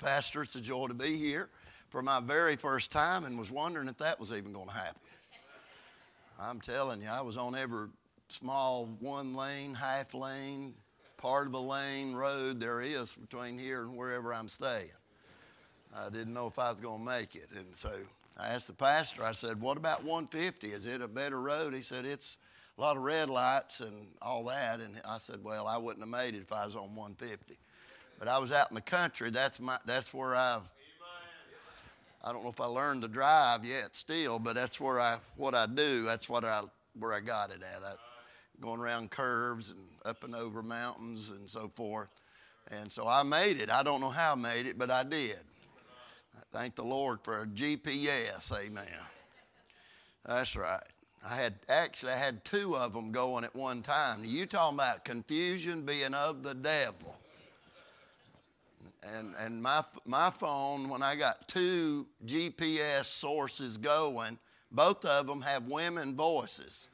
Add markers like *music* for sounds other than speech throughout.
you, Pastor. It's a joy to be here for my very first time and was wondering if that was even going to happen. I'm telling you, I was on every small one lane, half lane, part of a lane road there is between here and wherever I'm staying. I didn't know if I was going to make it. And so I asked the pastor, I said, What about 150? Is it a better road? He said, It's a lot of red lights and all that. And I said, Well, I wouldn't have made it if I was on 150. But I was out in the country. That's, my, that's where I've, I don't know if I learned to drive yet still, but that's where I, what I do. That's what I, where I got it at. I, going around curves and up and over mountains and so forth. And so I made it. I don't know how I made it, but I did. I Thank the Lord for a GPS. Amen. That's right. I had actually I had two of them going at one time. You talking about confusion being of the devil. And and my my phone when I got two GPS sources going, both of them have women voices.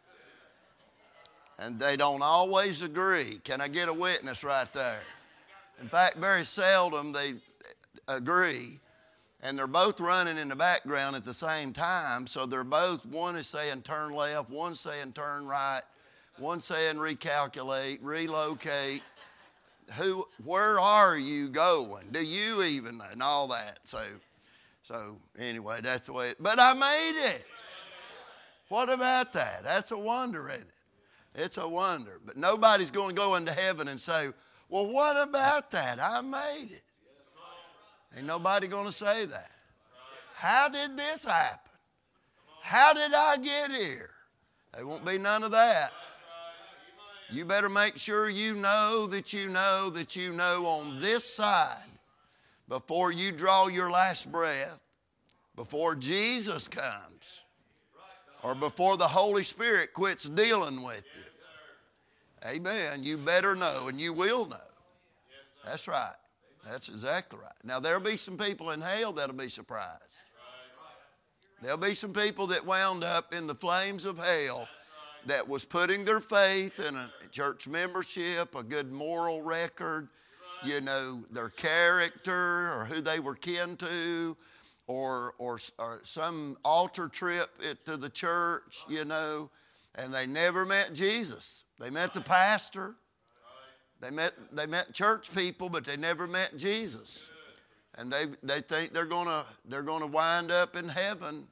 And they don't always agree. Can I get a witness right there? In fact, very seldom they agree and they're both running in the background at the same time. So they're both, one is saying turn left, one saying turn right, one saying recalculate, relocate. Who, where are you going? Do you even know? And all that. So, so anyway, that's the way. It, but I made it. What about that? That's a wonder, isn't it? It's a wonder. But nobody's going to go into heaven and say, well, what about that? I made it. Ain't nobody going to say that. How did this happen? How did I get here? There won't be none of that. You better make sure you know that you know that you know on this side before you draw your last breath, before Jesus comes, or before the Holy Spirit quits dealing with you. Amen. You better know, and you will know. That's right. That's exactly right. Now, there'll be some people in hell that'll be surprised. There'll be some people that wound up in the flames of hell that was putting their faith in a church membership, a good moral record, you know, their character or who they were kin to, or, or, or some altar trip to the church, you know, and they never met Jesus. They met the pastor, they met, they met church people, but they never met Jesus. And they, they think they're going to they're gonna wind up in heaven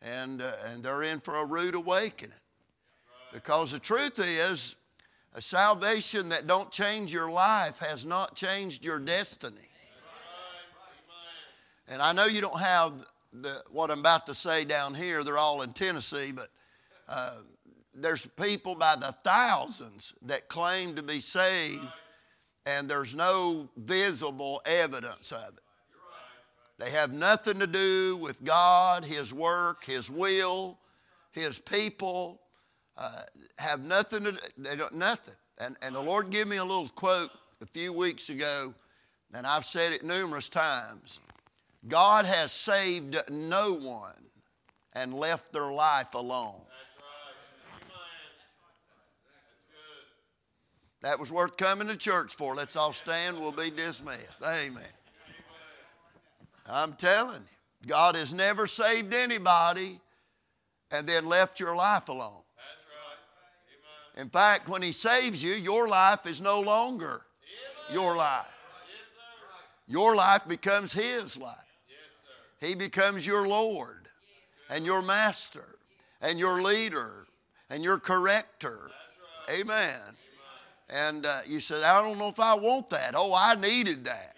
and, uh, and they're in for a rude awakening. Because the truth is, a salvation that don't change your life has not changed your destiny. And I know you don't have the, what I'm about to say down here. They're all in Tennessee, but uh, there's people by the thousands that claim to be saved, and there's no visible evidence of it. They have nothing to do with God, His work, His will, His people. Uh, have nothing to they don't nothing. And and the Lord gave me a little quote a few weeks ago, and I've said it numerous times. God has saved no one and left their life alone. That's right. That's good. That was worth coming to church for. Let's all stand. We'll be dismissed. Amen. I'm telling you, God has never saved anybody and then left your life alone. In fact, when He saves you, your life is no longer your life. Your life becomes His life. He becomes your Lord and your master and your leader and your corrector. Amen. And uh, you said, I don't know if I want that. Oh, I needed that.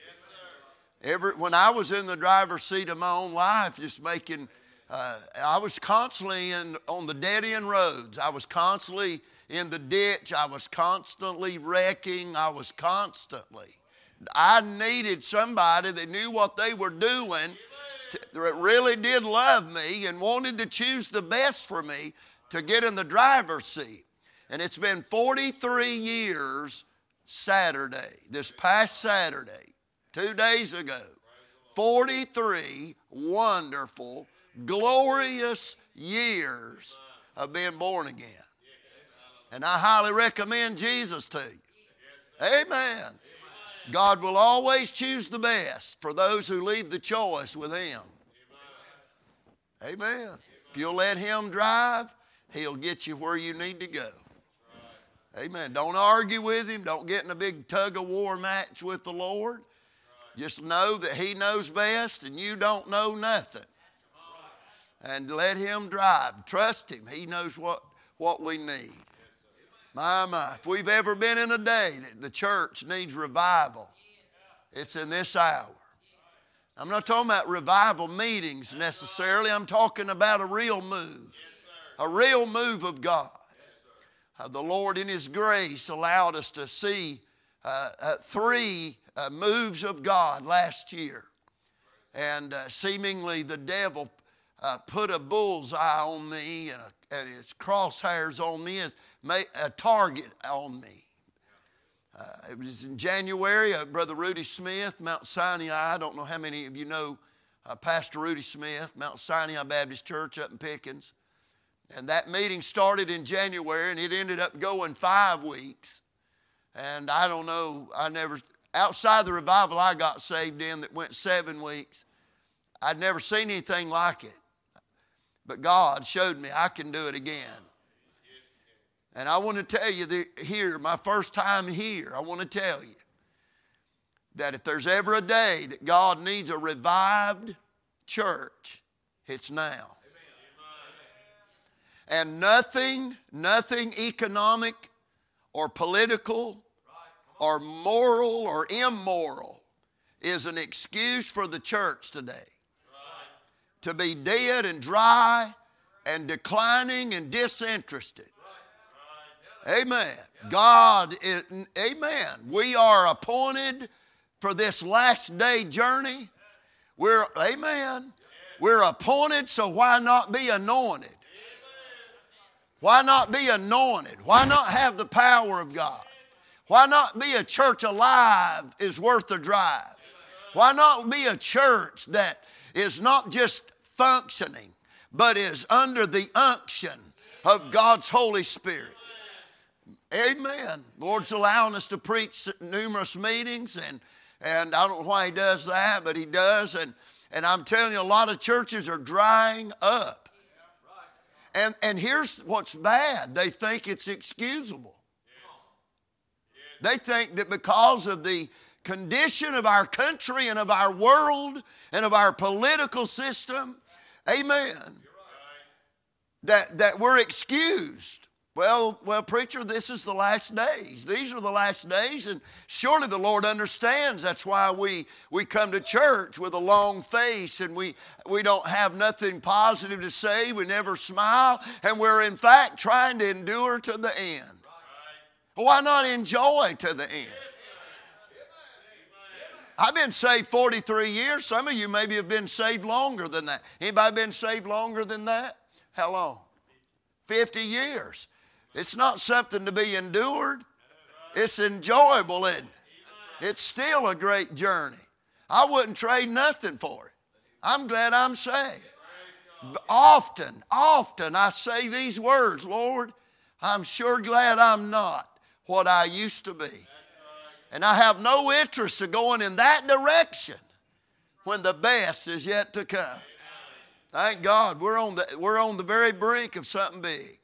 Every, when I was in the driver's seat of my own life, just making, uh, I was constantly in, on the dead end roads. I was constantly in the ditch. I was constantly wrecking. I was constantly. I needed somebody that knew what they were doing, that really did love me and wanted to choose the best for me to get in the driver's seat. And it's been 43 years Saturday, this past Saturday, two days ago. 43 wonderful, glorious years of being born again. And I highly recommend Jesus to you. Amen. God will always choose the best for those who leave the choice with Him. Amen. If you'll let Him drive, He'll get you where you need to go. Amen. Don't argue with Him. Don't get in a big tug of war match with the Lord. Just know that He knows best and you don't know nothing. And let Him drive. Trust Him. He knows what, what we need. My, my. If we've ever been in a day that the church needs revival, it's in this hour. I'm not talking about revival meetings necessarily. I'm talking about a real move, a real move of God. Uh, the Lord, in His grace, allowed us to see uh, uh, three uh, moves of God last year. And uh, seemingly the devil uh, put a bullseye on me and, a, and its crosshairs on me, a target on me. Uh, it was in January. Uh, Brother Rudy Smith, Mount Sinai. I don't know how many of you know uh, Pastor Rudy Smith, Mount Sinai Baptist Church up in Pickens. And that meeting started in January and it ended up going five weeks. And I don't know, I never, outside the revival I got saved in that went seven weeks, I'd never seen anything like it. But God showed me I can do it again. And I want to tell you that here, my first time here, I want to tell you that if there's ever a day that God needs a revived church, it's now. And nothing, nothing economic or political or moral or immoral is an excuse for the church today to be dead and dry and declining and disinterested. Amen. God is, amen. We are appointed for this last day journey. We're, amen. We're appointed, so why not be anointed? Why not be anointed? Why not have the power of God? Why not be a church alive is worth the drive? Why not be a church that is not just functioning, but is under the unction of God's Holy Spirit? Amen. The Lord's allowing us to preach numerous meetings, and, and I don't know why He does that, but He does. And, and I'm telling you, a lot of churches are drying up. And, and here's what's bad they think it's excusable. They think that because of the condition of our country and of our world and of our political system, amen, that, that we're excused. Well, well, preacher, this is the last days. These are the last days, and surely the Lord understands. That's why we, we come to church with a long face and we, we don't have nothing positive to say. We never smile, and we're in fact trying to endure to the end. Why not enjoy to the end? I've been saved 43 years. Some of you maybe have been saved longer than that. Anybody been saved longer than that? How long? 50 years. It's not something to be endured, it's enjoyable, isn't it? It's still a great journey. I wouldn't trade nothing for it. I'm glad I'm saved. Often, often I say these words Lord, I'm sure glad I'm not what I used to be. And I have no interest of going in that direction when the best is yet to come. Thank God we're on the, we're on the very brink of something big.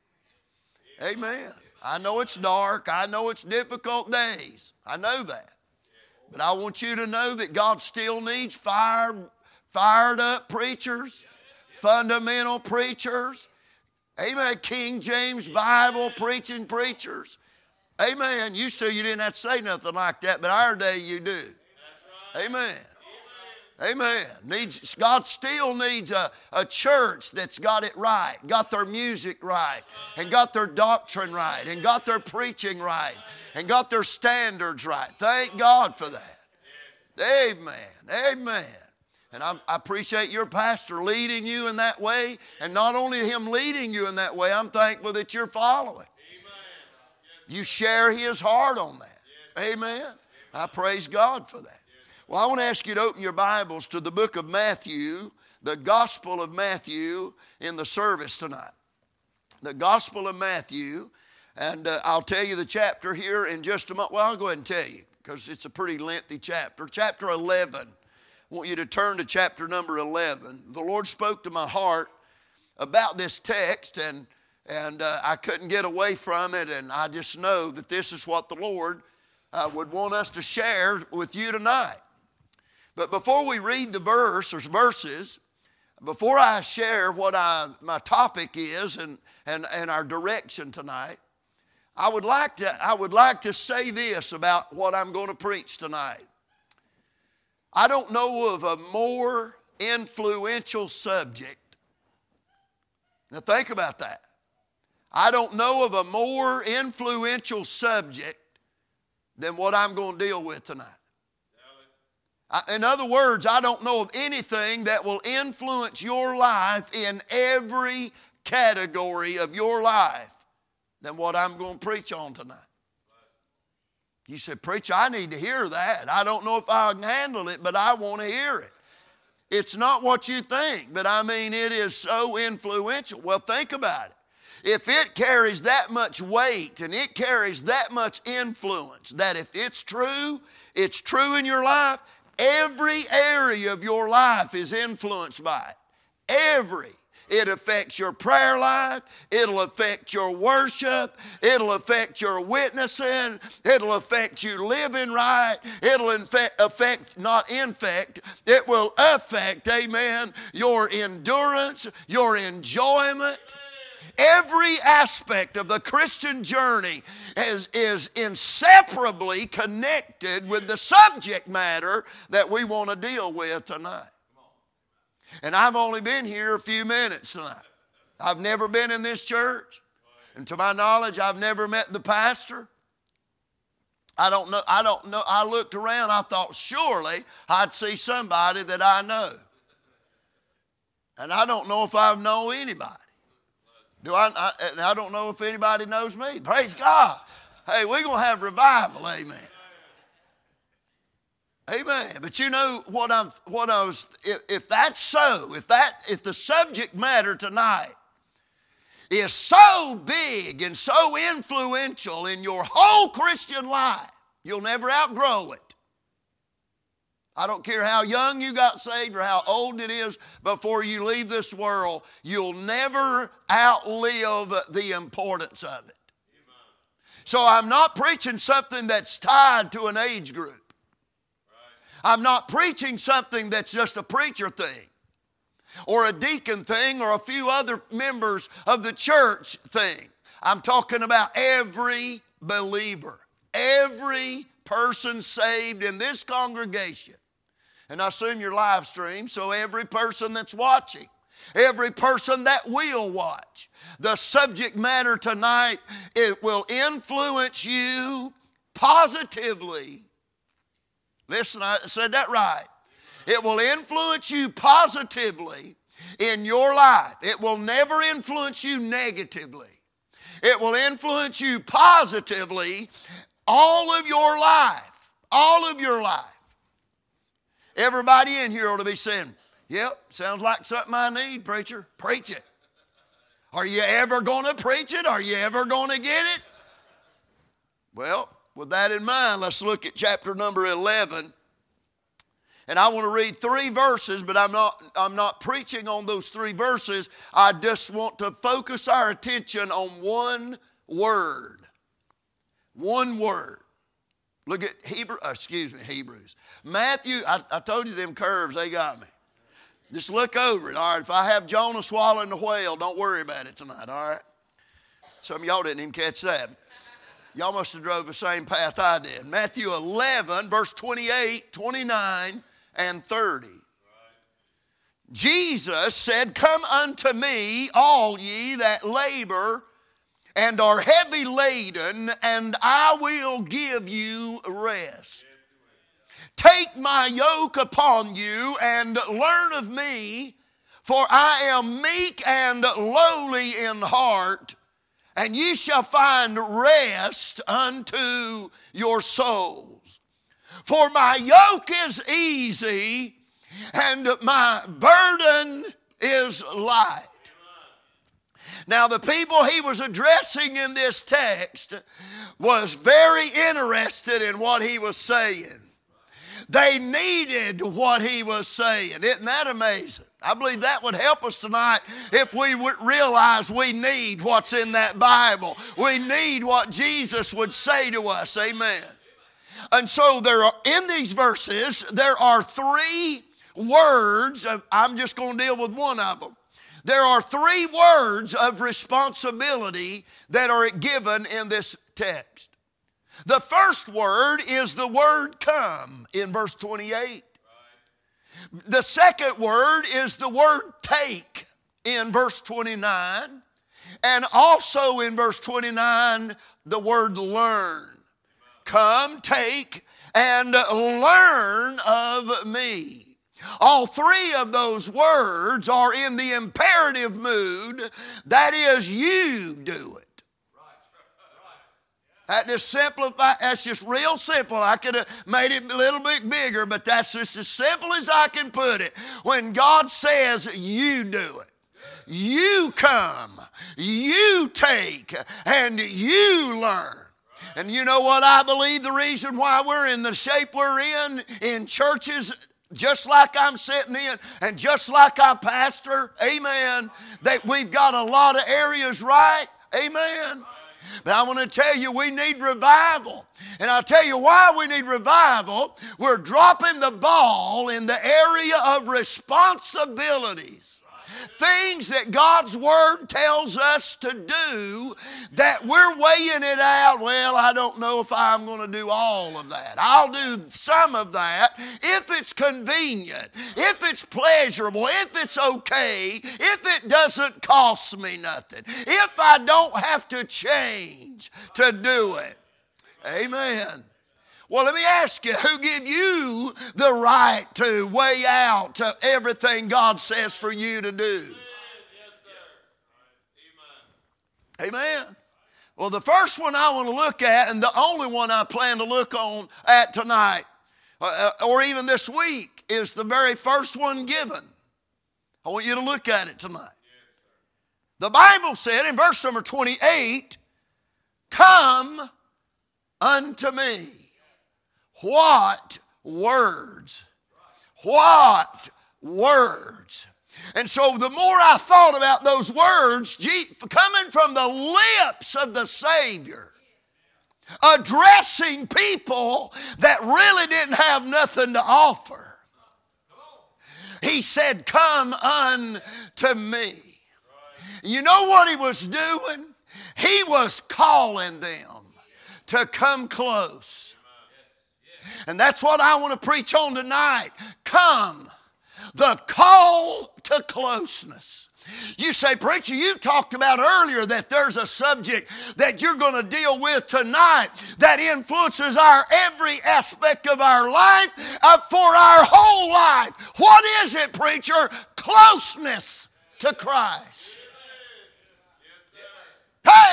Amen. I know it's dark. I know it's difficult days. I know that. But I want you to know that God still needs fire, fired up preachers, fundamental preachers. Amen. King James Bible preaching preachers. Amen. Used to you didn't have to say nothing like that, but our day you do. Amen. Amen. Needs, God still needs a, a church that's got it right, got their music right, and got their doctrine right, and got their preaching right, and got their standards right. Thank God for that. Amen. Amen. And I, I, appreciate your pastor leading you in that way. And not only him leading you in that way, I'm thankful that you're following. You share his heart on that. Amen. I praise God for that. Well, I want to ask you to open your Bibles to the book of Matthew, the Gospel of Matthew, in the service tonight. The Gospel of Matthew, and uh, I'll tell you the chapter here in just a moment. Well, I'll go ahead and tell you. because it's a pretty lengthy chapter. Chapter 11. I want you to turn to chapter number 11. The Lord spoke to my heart about this text, and, and uh, I couldn't get away from it, and I just know that this is what the Lord uh, would want us to share with you tonight. But before we read the verse or verses, before I share what I, my topic is and, and, and our direction tonight, I would, like to, I would like to say this about what I'm going to preach tonight. I don't know of a more influential subject. Now, think about that. I don't know of a more influential subject than what I'm going to deal with tonight. In other words, I don't know of anything that will influence your life in every category of your life than what I'm going to preach on tonight. You said, Preacher, I need to hear that. I don't know if I can handle it, but I want to hear it. It's not what you think, but I mean, it is so influential. Well, think about it. If it carries that much weight and it carries that much influence, that if it's true, it's true in your life, every area of your life is influenced by it. Every. It affects your prayer life. It'll affect your worship. It'll affect your witnessing. It'll affect you living right. It'll infect, affect, not infect, it will affect, amen, your endurance, your enjoyment. Every aspect of the Christian journey is, is inseparably connected with the subject matter that we want to deal with tonight. And I've only been here a few minutes tonight. I've never been in this church. And to my knowledge, I've never met the pastor. I don't know. I don't know. I looked around. I thought surely I'd see somebody that I know. And I don't know if I know anybody. Do I, I? I don't know if anybody knows me. Praise God. Hey, we're gonna have revival. Amen. Amen. But you know what I'm what I was if, if that's so, if that if the subject matter tonight is so big and so influential in your whole Christian life, you'll never outgrow it. I don't care how young you got saved or how old it is before you leave this world, you'll never outlive the importance of it. So I'm not preaching something that's tied to an age group. I'm not preaching something that's just a preacher thing or a deacon thing or a few other members of the church thing. I'm talking about every believer, every person saved in this congregation. And I assume you're live stream, so every person that's watching, every person that will watch. The subject matter tonight, it will influence you positively Listen, I said that right. It will influence you positively in your life. It will never influence you negatively. It will influence you positively all of your life. All of your life. Everybody in here ought to be saying, Yep, sounds like something I need, preacher. Preach it. Are you ever going to preach it? Are you ever going to get it? Well, with that in mind, let's look at chapter number 11. And I want to read three verses, but I'm not, I'm not preaching on those three verses. I just want to focus our attention on one word. One word. Look at Hebrew, uh, excuse me, Hebrews. Matthew, I, I told you them curves, they got me. Just look over it, all right? If I have Jonah swallowing the whale, don't worry about it tonight, all right? Some of y'all didn't even catch that. Y'all must have drove the same path I did. Matthew 11, verse 28, 29, and 30. Jesus said, Come unto me, all ye that labor and are heavy laden, and I will give you rest. Take my yoke upon you and learn of me, for I am meek and lowly in heart and ye shall find rest unto your souls. For my yoke is easy and my burden is light. Now, the people he was addressing in this text was very interested in what he was saying. They needed what he was saying. Isn't that amazing? I believe that would help us tonight if we would realize we need what's in that Bible. We need what Jesus would say to us. Amen. And so there are in these verses there are three words. I'm just going to deal with one of them. There are three words of responsibility that are given in this text. The first word is the word come in verse 28. The second word is the word take in verse 29. And also in verse 29, the word learn. Come, take, and learn of me. All three of those words are in the imperative mood. That is, you do it. That just simplify. That's just real simple. I could have made it a little bit bigger, but that's just as simple as I can put it. When God says, "You do it," you come, you take, and you learn. And you know what I believe the reason why we're in the shape we're in in churches just like I'm sitting in and just like I pastor, amen, that we've got a lot of areas right, amen. But I want to tell you, we need revival. And I'll tell you why we need revival. We're dropping the ball in the area of responsibilities things that God's Word tells us to do that we're weighing it out. Well, I don't know if I'm going to do all of that. I'll do some of that if it's convenient, if it's pleasurable, if it's okay, if it doesn't cost me nothing, if I don't have to change to do it. Amen. Well, let me ask you, who give you the right to weigh out to everything God says for you to do? Yes, Amen. Well, the first one I want to look at, and the only one I plan to look on at tonight, uh, uh or even this week, is the very first one given. I want you to look at it tonight. The Bible said in verse number 28, Come unto me. What words? What words? And so the more I thought about those words coming from the lips of the Savior, addressing people that really didn't have nothing to offer, he said, Come unto me. You know what he was doing? He was calling them to come close and that's what I want to preach on tonight. Come, the call to closeness. You say, Preacher, you talked about earlier that there's a subject that you're going to deal with tonight that influences our every aspect of our life uh, for our whole life. What is it, preacher? Closeness to Christ.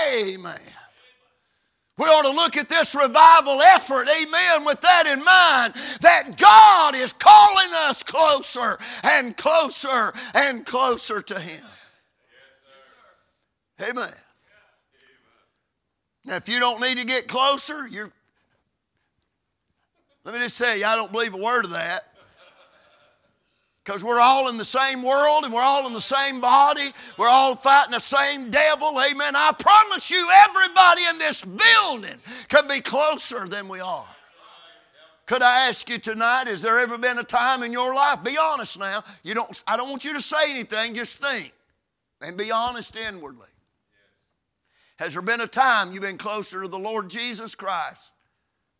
Amen. We ought to look at this revival effort, amen, with that in mind, that God is calling us closer and closer and closer to Him. Amen. Now, if you don't need to get closer, you're. Let me just tell you, I don't believe a word of that because we're all in the same world and we're all in the same body. We're all fighting the same devil. Amen. I promise you, everybody in this building can be closer than we are. Could I ask you tonight, has there ever been a time in your life? Be honest now. You don't, I don't want you to say anything, just think and be honest inwardly. Has there been a time you've been closer to the Lord Jesus Christ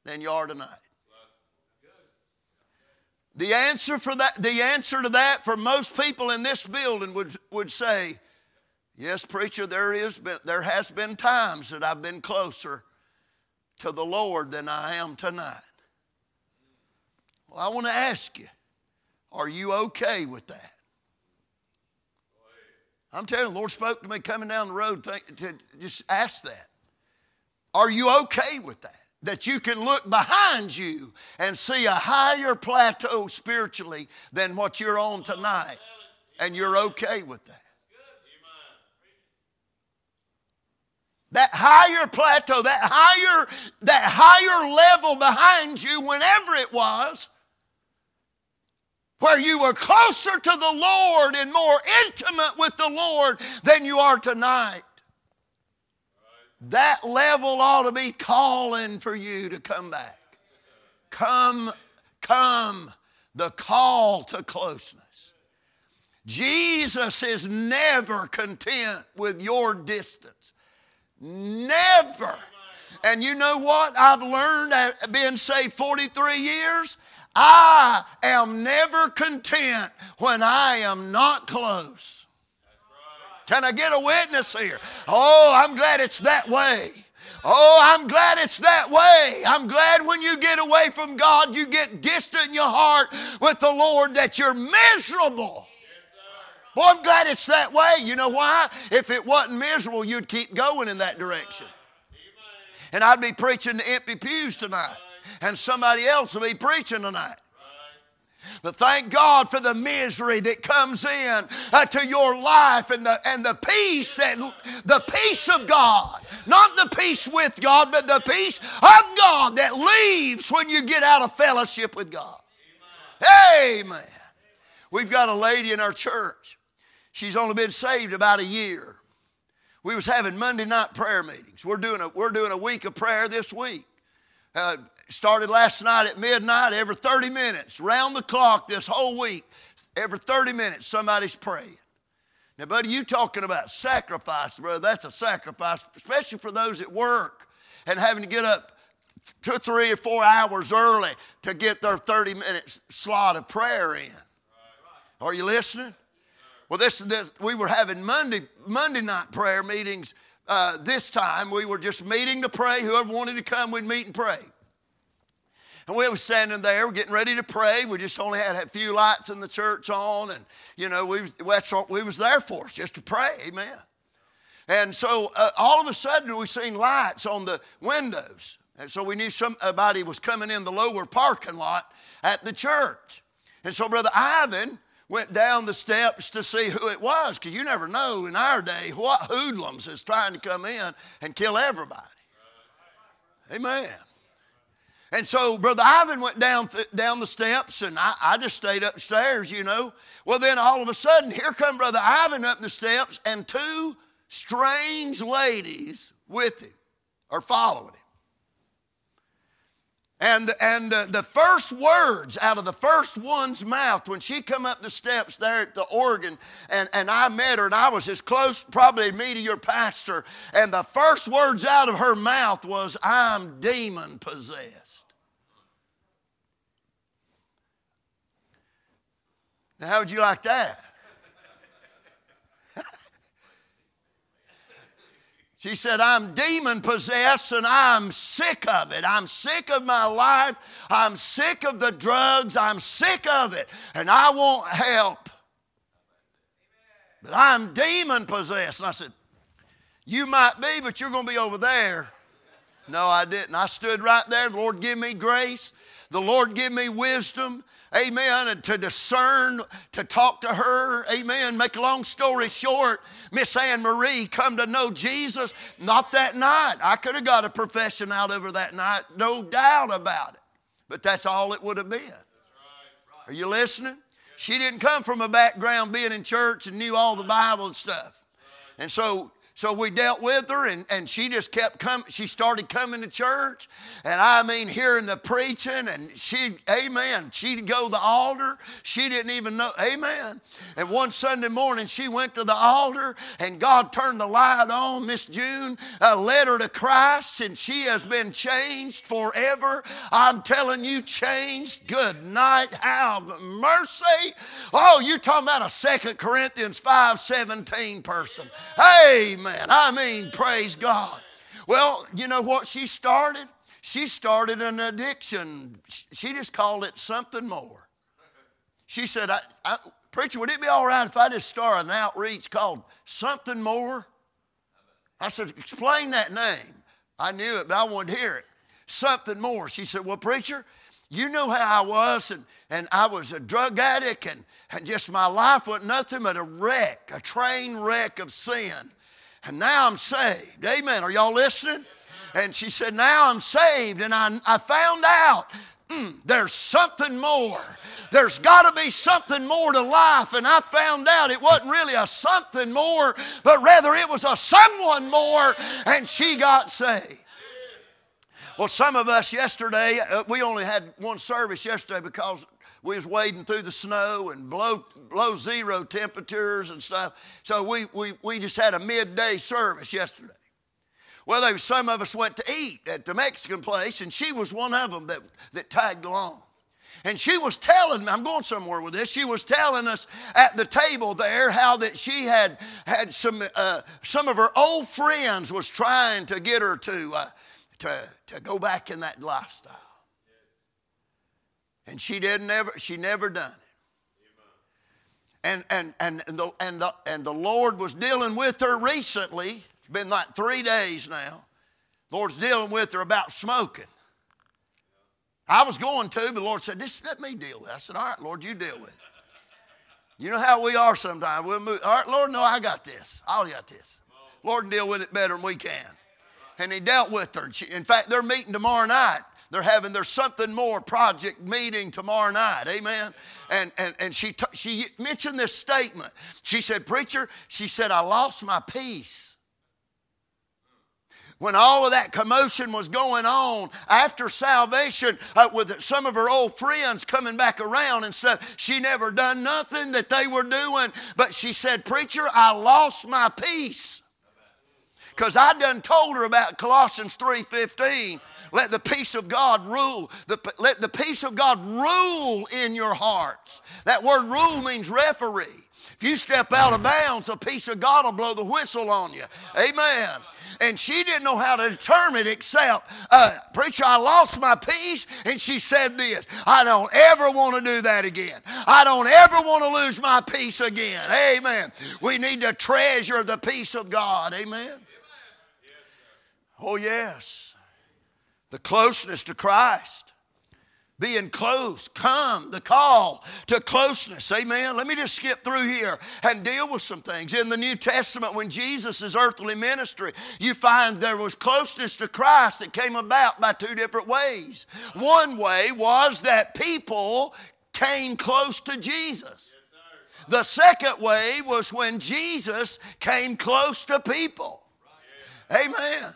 than you are tonight? The answer for that, the answer to that for most people in this building would, would say, Yes, preacher, there is been, there has been times that I've been closer to the Lord than I am tonight. Well, I want to ask you, are you okay with that? I'm telling you, the Lord spoke to me coming down the road think, to just ask that. Are you okay with that? That you can look behind you and see a higher plateau spiritually than what you're on tonight. And you're okay with that. that higher plateau, that higher, that higher level behind you, whenever it was, where you were closer to the Lord and more intimate with the Lord than you are tonight. That level ought to be calling for you to come back. Come, come, the call to closeness. Jesus is never content with your distance. Never. And you know what I've learned at being saved 43 years? I am never content when I am not close. Can I get a witness here? Oh, I'm glad it's that way. Oh, I'm glad it's that way. I'm glad when you get away from God, you get distant in your heart with the Lord that you're miserable. Boy, I'm glad it's that way. You know why? If it wasn't miserable, you'd keep going in that direction. And I'd be preaching to empty pews tonight, and somebody else would be preaching tonight. But thank God for the misery that comes in uh, to your life and the, and the peace that the peace of God, not the peace with God, but the peace of God that leaves when you get out of fellowship with God. Amen. Amen. We've got a lady in our church. She's only been saved about a year. We was having Monday night prayer meetings. We're doing a, we're doing a week of prayer this week. Uh, started last night at midnight, every 30 minutes, round the clock this whole week. Every 30 minutes, somebody's praying. Now, buddy, you talking about sacrifice, brother. That's a sacrifice, especially for those at work and having to get up two, three, or four hours early to get their 30 minute slot of prayer in. Are you listening? Well, this, this we were having Monday, Monday night prayer meetings uh, this time. We were just meeting to pray. Whoever wanted to come, we'd meet and pray. And we were standing there, getting ready to pray. We just only had a few lights in the church on, and you know, we that's what we was there for, just to pray. Amen. And so uh, all of a sudden, we seen lights on the windows, and so we knew somebody was coming in the lower parking lot at the church. And so Brother Ivan went down the steps to see who it was, because you never know in our day what hoodlums is trying to come in and kill everybody. Amen. And so Brother Ivan went down, th- down the steps, and I, I just stayed upstairs, you know. Well, then all of a sudden, here come Brother Ivan up the steps, and two strange ladies with him are following him. And, and uh, the first words out of the first one's mouth when she come up the steps there at the organ and, and I met her and I was as close probably me to your pastor and the first words out of her mouth was I'm demon possessed. Now, how would you like that? *laughs* She said, I'm demon possessed and I'm sick of it. I'm sick of my life. I'm sick of the drugs. I'm sick of it. And I want help. But I'm demon possessed. And I said, You might be, but you're going to be over there. No, I didn't. I stood right there. The Lord give me grace. The Lord give me wisdom amen, and to discern, to talk to her, amen. Make a long story short, Miss Anne Marie come to know Jesus not that night. I could have got a profession out of her that night, no doubt about it. But that's all it would have been. Are you listening? She didn't come from a background being in church and knew all the Bible and stuff. And so so we dealt with her, and, and she just kept coming. She started coming to church, and I mean, hearing the preaching, and she, amen, she'd go to the altar. She didn't even know, amen. And one Sunday morning, she went to the altar, and God turned the light on. Miss June uh, led her to Christ, and she has been changed forever. I'm telling you, changed. Good night. Have mercy. Oh, you're talking about a Second Corinthians 5 17 person. Amen. Amen. I mean, praise God. Well, you know what she started? She started an addiction. She just called it something more. She said, I, I, Preacher, would it be all right if I just start an outreach called Something More? I said, Explain that name. I knew it, but I wanted to hear it. Something more. She said, Well, preacher, you know how I was, and, and I was a drug addict, and, and just my life was nothing but a wreck, a train wreck of sin. And now I'm saved. Amen. Are y'all listening? And she said, Now I'm saved. And I, I found out mm, there's something more. There's got to be something more to life. And I found out it wasn't really a something more, but rather it was a someone more. And she got saved. Well, some of us yesterday, uh, we only had one service yesterday because we was wading through the snow and below, below zero temperatures and stuff. So we, we, we just had a midday service yesterday. Well, there was, some of us went to eat at the Mexican place, and she was one of them that, that tagged along. And she was telling me, I'm going somewhere with this. She was telling us at the table there how that she had had some uh, some of her old friends was trying to get her to uh, to, to go back in that lifestyle. And she didn't ever, she never done it. And, and, and, the, and, the, and the Lord was dealing with her recently. It's been like three days now. Lord's dealing with her about smoking. I was going to, but the Lord said, Just let me deal with it. I said, All right, Lord, you deal with it. You know how we are sometimes. We'll move. All right, Lord, no, I got this. I got this. Lord deal with it better than we can and he dealt with her. in fact, they're meeting tomorrow night. They're having their something more project meeting tomorrow night. Amen. And, and, and she, t- she mentioned this statement. She said, Preacher, she said, I lost my peace when all of that commotion was going on after salvation uh, with some of her old friends coming back around and stuff she never done nothing that they were doing but she said preacher i lost my peace because I done told her about Colossians 3.15. Let the peace of God rule. The, let the peace of God rule in your hearts. That word rule means referee. If you step out of bounds, the peace of God will blow the whistle on you. Amen. And she didn't know how to determine except, uh, preacher, I lost my peace. And she said this I don't ever want to do that again. I don't ever want to lose my peace again. Amen. We need to treasure the peace of God. Amen. Oh, yes. The closeness to Christ. Being close, come, the call to closeness. Amen. Let me just skip through here and deal with some things. In the New Testament, when Jesus' earthly ministry, you find there was closeness to Christ that came about by two different ways. One way was that people came close to Jesus. The second way was when Jesus came close to people. Amen.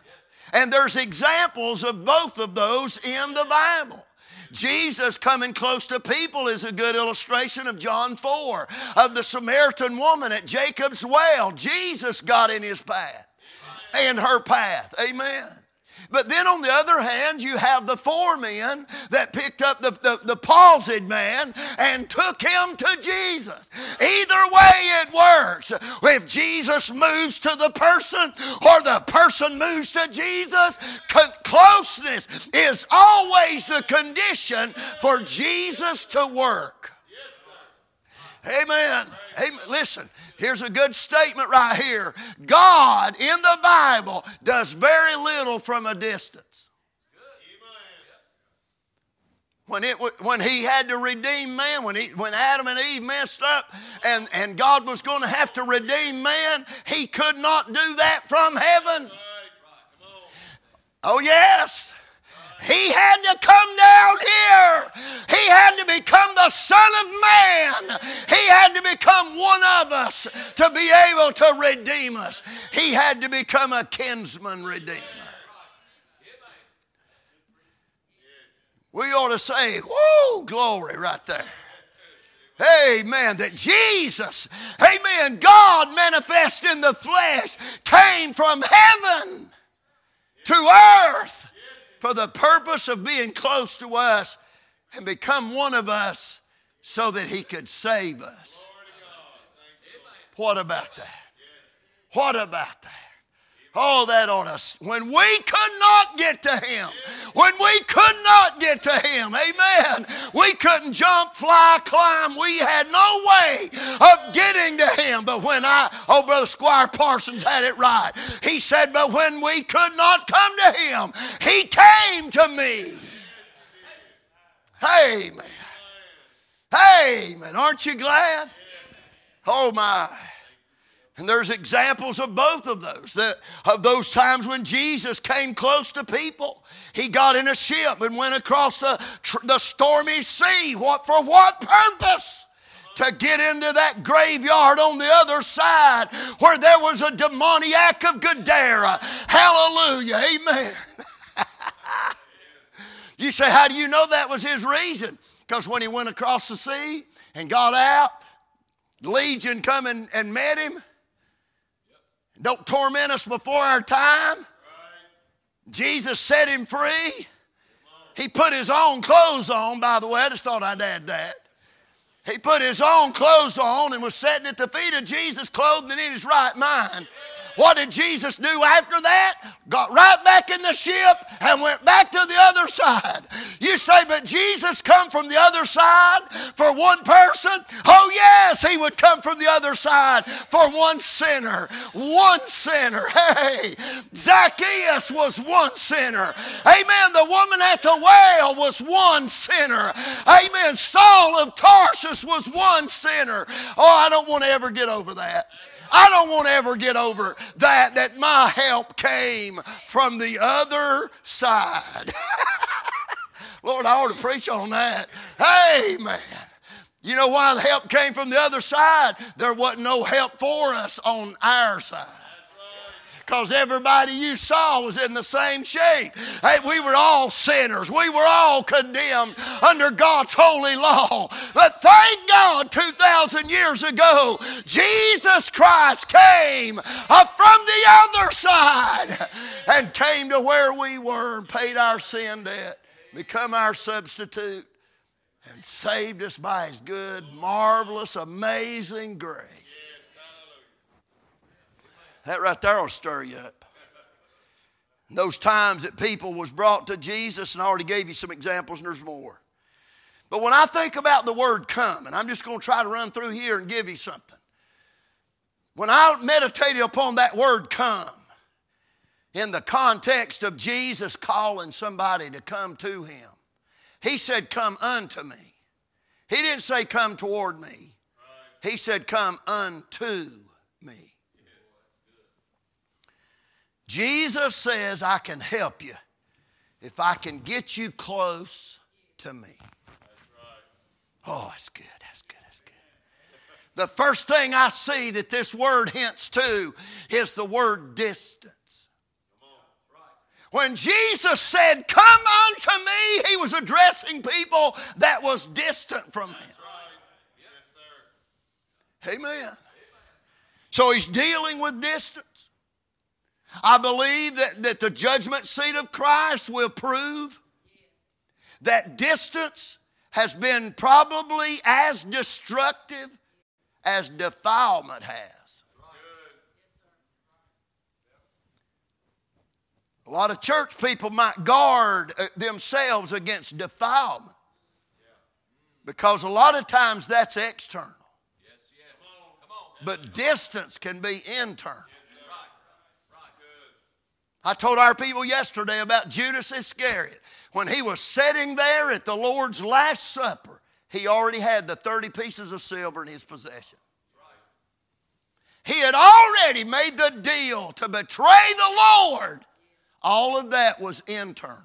And there's examples of both of those in the Bible. Jesus coming close to people is a good illustration of John 4, of the Samaritan woman at Jacob's well. Jesus got in his path and her path. Amen. But then on the other hand, you have the four men that picked up the, the, the palsied man and took him to Jesus. Either way, it works. If Jesus moves to the person or the person moves to Jesus, closeness is always the condition for Jesus to work. Amen. Amen. Listen, here's a good statement right here. God in the Bible does very little from a distance. When, it, when he had to redeem man, when, he, when Adam and Eve messed up and, and God was going to have to redeem man, he could not do that from heaven. Oh, yes. He had to come down here. Had to become the Son of Man. He had to become one of us to be able to redeem us. He had to become a kinsman redeemer. We ought to say, whoa, glory right there. Amen. That Jesus, amen, God manifest in the flesh came from heaven to earth for the purpose of being close to us and become one of us so that he could save us. What about that? What about that? All that on us. When we could not get to Him, when we could not get to Him, amen. We couldn't jump, fly, climb. We had no way of getting to Him. But when I, oh, Brother Squire Parsons had it right. He said, But when we could not come to Him, He came to me. Amen. Amen. Aren't you glad? Oh, my. And there's examples of both of those, that, of those times when Jesus came close to people. He got in a ship and went across the, the stormy sea. What, for what purpose? To get into that graveyard on the other side where there was a demoniac of Gadara. Hallelujah. Amen. *laughs* you say, How do you know that was his reason? Because when he went across the sea and got out, Legion come and, and met him don't torment us before our time. Jesus set him free. He put his own clothes on, by the way. I just thought I'd add that. He put his own clothes on and was sitting at the feet of Jesus, clothed and in his right mind. What did Jesus do after that? Got right back in the ship and went back to the other side. You say, but Jesus come from the other side for one person? Oh, yes, he would come from the other side for one sinner. One sinner. *laughs* Hey, Zacchaeus was one sinner. Amen. The woman at the well was one sinner. Amen. Saul of Tarsus was one sinner. Oh, I don't want to ever get over that. I don't want to ever get over that, that my help came from the other side. *laughs* Lord, I ought to preach on that. Hey, man. You know why the help came from the other side? There wasn't no help for us on our side because everybody you saw was in the same shape. Hey, we were all sinners. We were all condemned under God's holy law. But thank God, 2,000 years ago, Jesus Christ came from the other side and came to where we were and paid our sin debt, become our substitute, and saved us by his good, marvelous, amazing grace. That right there will stir you up. those times that people was brought to Jesus, and I already gave you some examples, and there's more. But when I think about the word come, and I'm just going to try to run through here and give you something. When I meditated upon that word come, in the context of Jesus calling somebody to come to him, he said, Come unto me. He didn't say, Come toward me. He said, Come unto me. Jesus says, I can help you if I can get you close to me. Oh, that's good. That's good. That's good. The first thing I see that this word hints to is the word distance. When Jesus said, Come unto me, he was addressing people that was distant from him. Amen. So he's dealing with distance. I believe that, that the judgment seat of Christ will prove that distance has been probably as destructive as defilement has. A lot of church people might guard uh, themselves against defilement because a lot of times that's external. But distance can be internal. I told our people yesterday about Judas Iscariot. When he was sitting there at the Lord's Last Supper, he already had the 30 pieces of silver in his possession. He had already made the deal to betray the Lord. All of that was internal.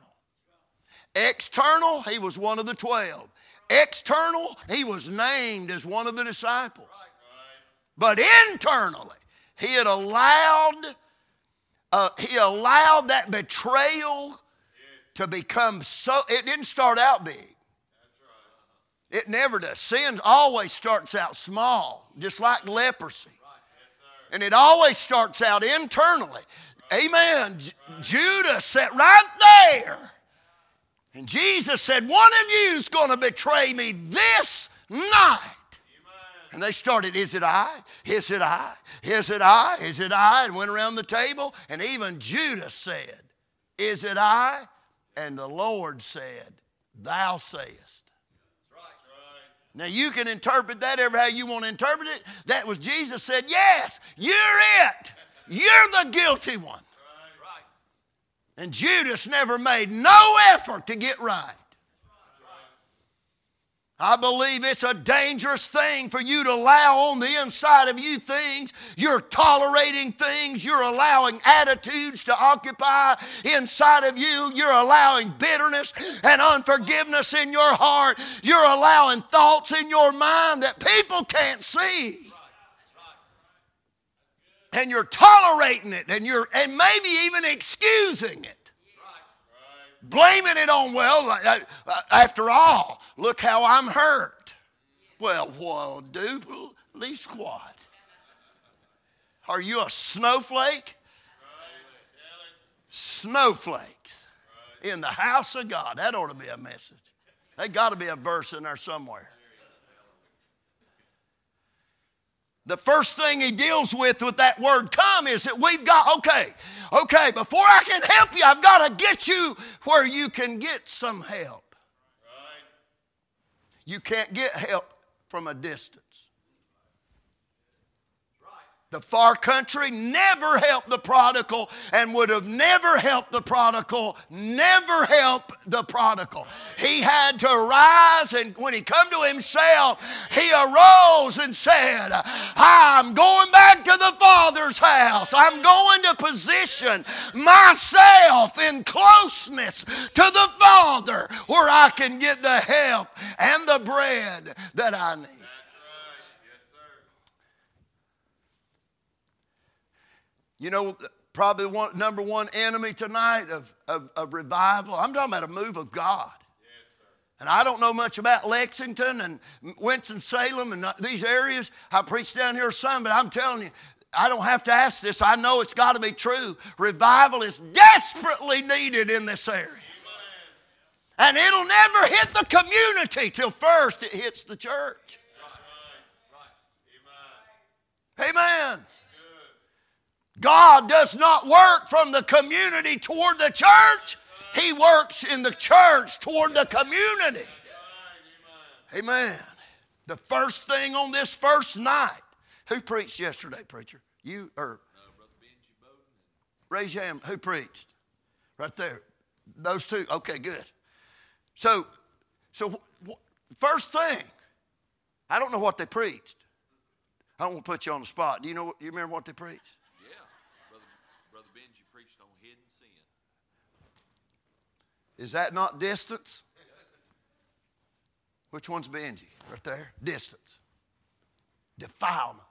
External, he was one of the 12. External, he was named as one of the disciples. But internally, he had allowed uh, he allowed that betrayal to become so, it didn't start out big. It never does. Sin always starts out small, just like leprosy. And it always starts out internally. Amen. Judas sat right there. And Jesus said, One of you is going to betray me this night. And they started, Is it I? Is it I? Is it I? Is it I? And went around the table. And even Judas said, Is it I? And the Lord said, Thou sayest. Now you can interpret that ever how you want to interpret it. That was Jesus said, Yes, you're it. You're the guilty one. And Judas never made no effort to get right. I believe it's a dangerous thing for you to allow on the inside of you things. You're tolerating things. You're allowing attitudes to occupy inside of you. You're allowing bitterness and unforgiveness in your heart. You're allowing thoughts in your mind that people can't see. And you're tolerating it and you're and maybe even excusing it blaming it on, well, uh, uh, after all, look how I'm hurt. Well, well, do least what? Are you a snowflake? Snowflakes in the house of God. That ought to be a message. There got to be a verse in there somewhere. The first thing he deals with with that word come is that we've got, okay, okay, before I can help you, I've got to get you where you can get some help. You can't get help from a distance. The far country never helped the prodigal and would have never helped the prodigal, never helped the prodigal. He had to rise and when he come to himself, he arose and said, I'm going back to the Father's house. I'm going to position myself in closeness to the Father where I can get the help and the bread that I need. You know, probably one, number one enemy tonight of, of, of revival. I'm talking about a move of God. and I don't know much about Lexington and Winston-Salem and uh, these areas. I preach down here some, but I'm telling you, I don't have to ask this. I know it's got to be true. Revival is desperately needed in this area. And it'll never hit the community till first it hits the church. Amen. God does not work from the community toward the church. He works in the church toward the community. Amen. The first thing on this first night. Who preached yesterday, preacher? You or raise your hand. Who preached? Right there. Those two. Okay, good. So, so first thing. I don't know what they preached. I don't want to put you on the spot. Do you know? Do you remember what they preached? Is that not distance? Which one's Benji? Right there? Distance. Defilement.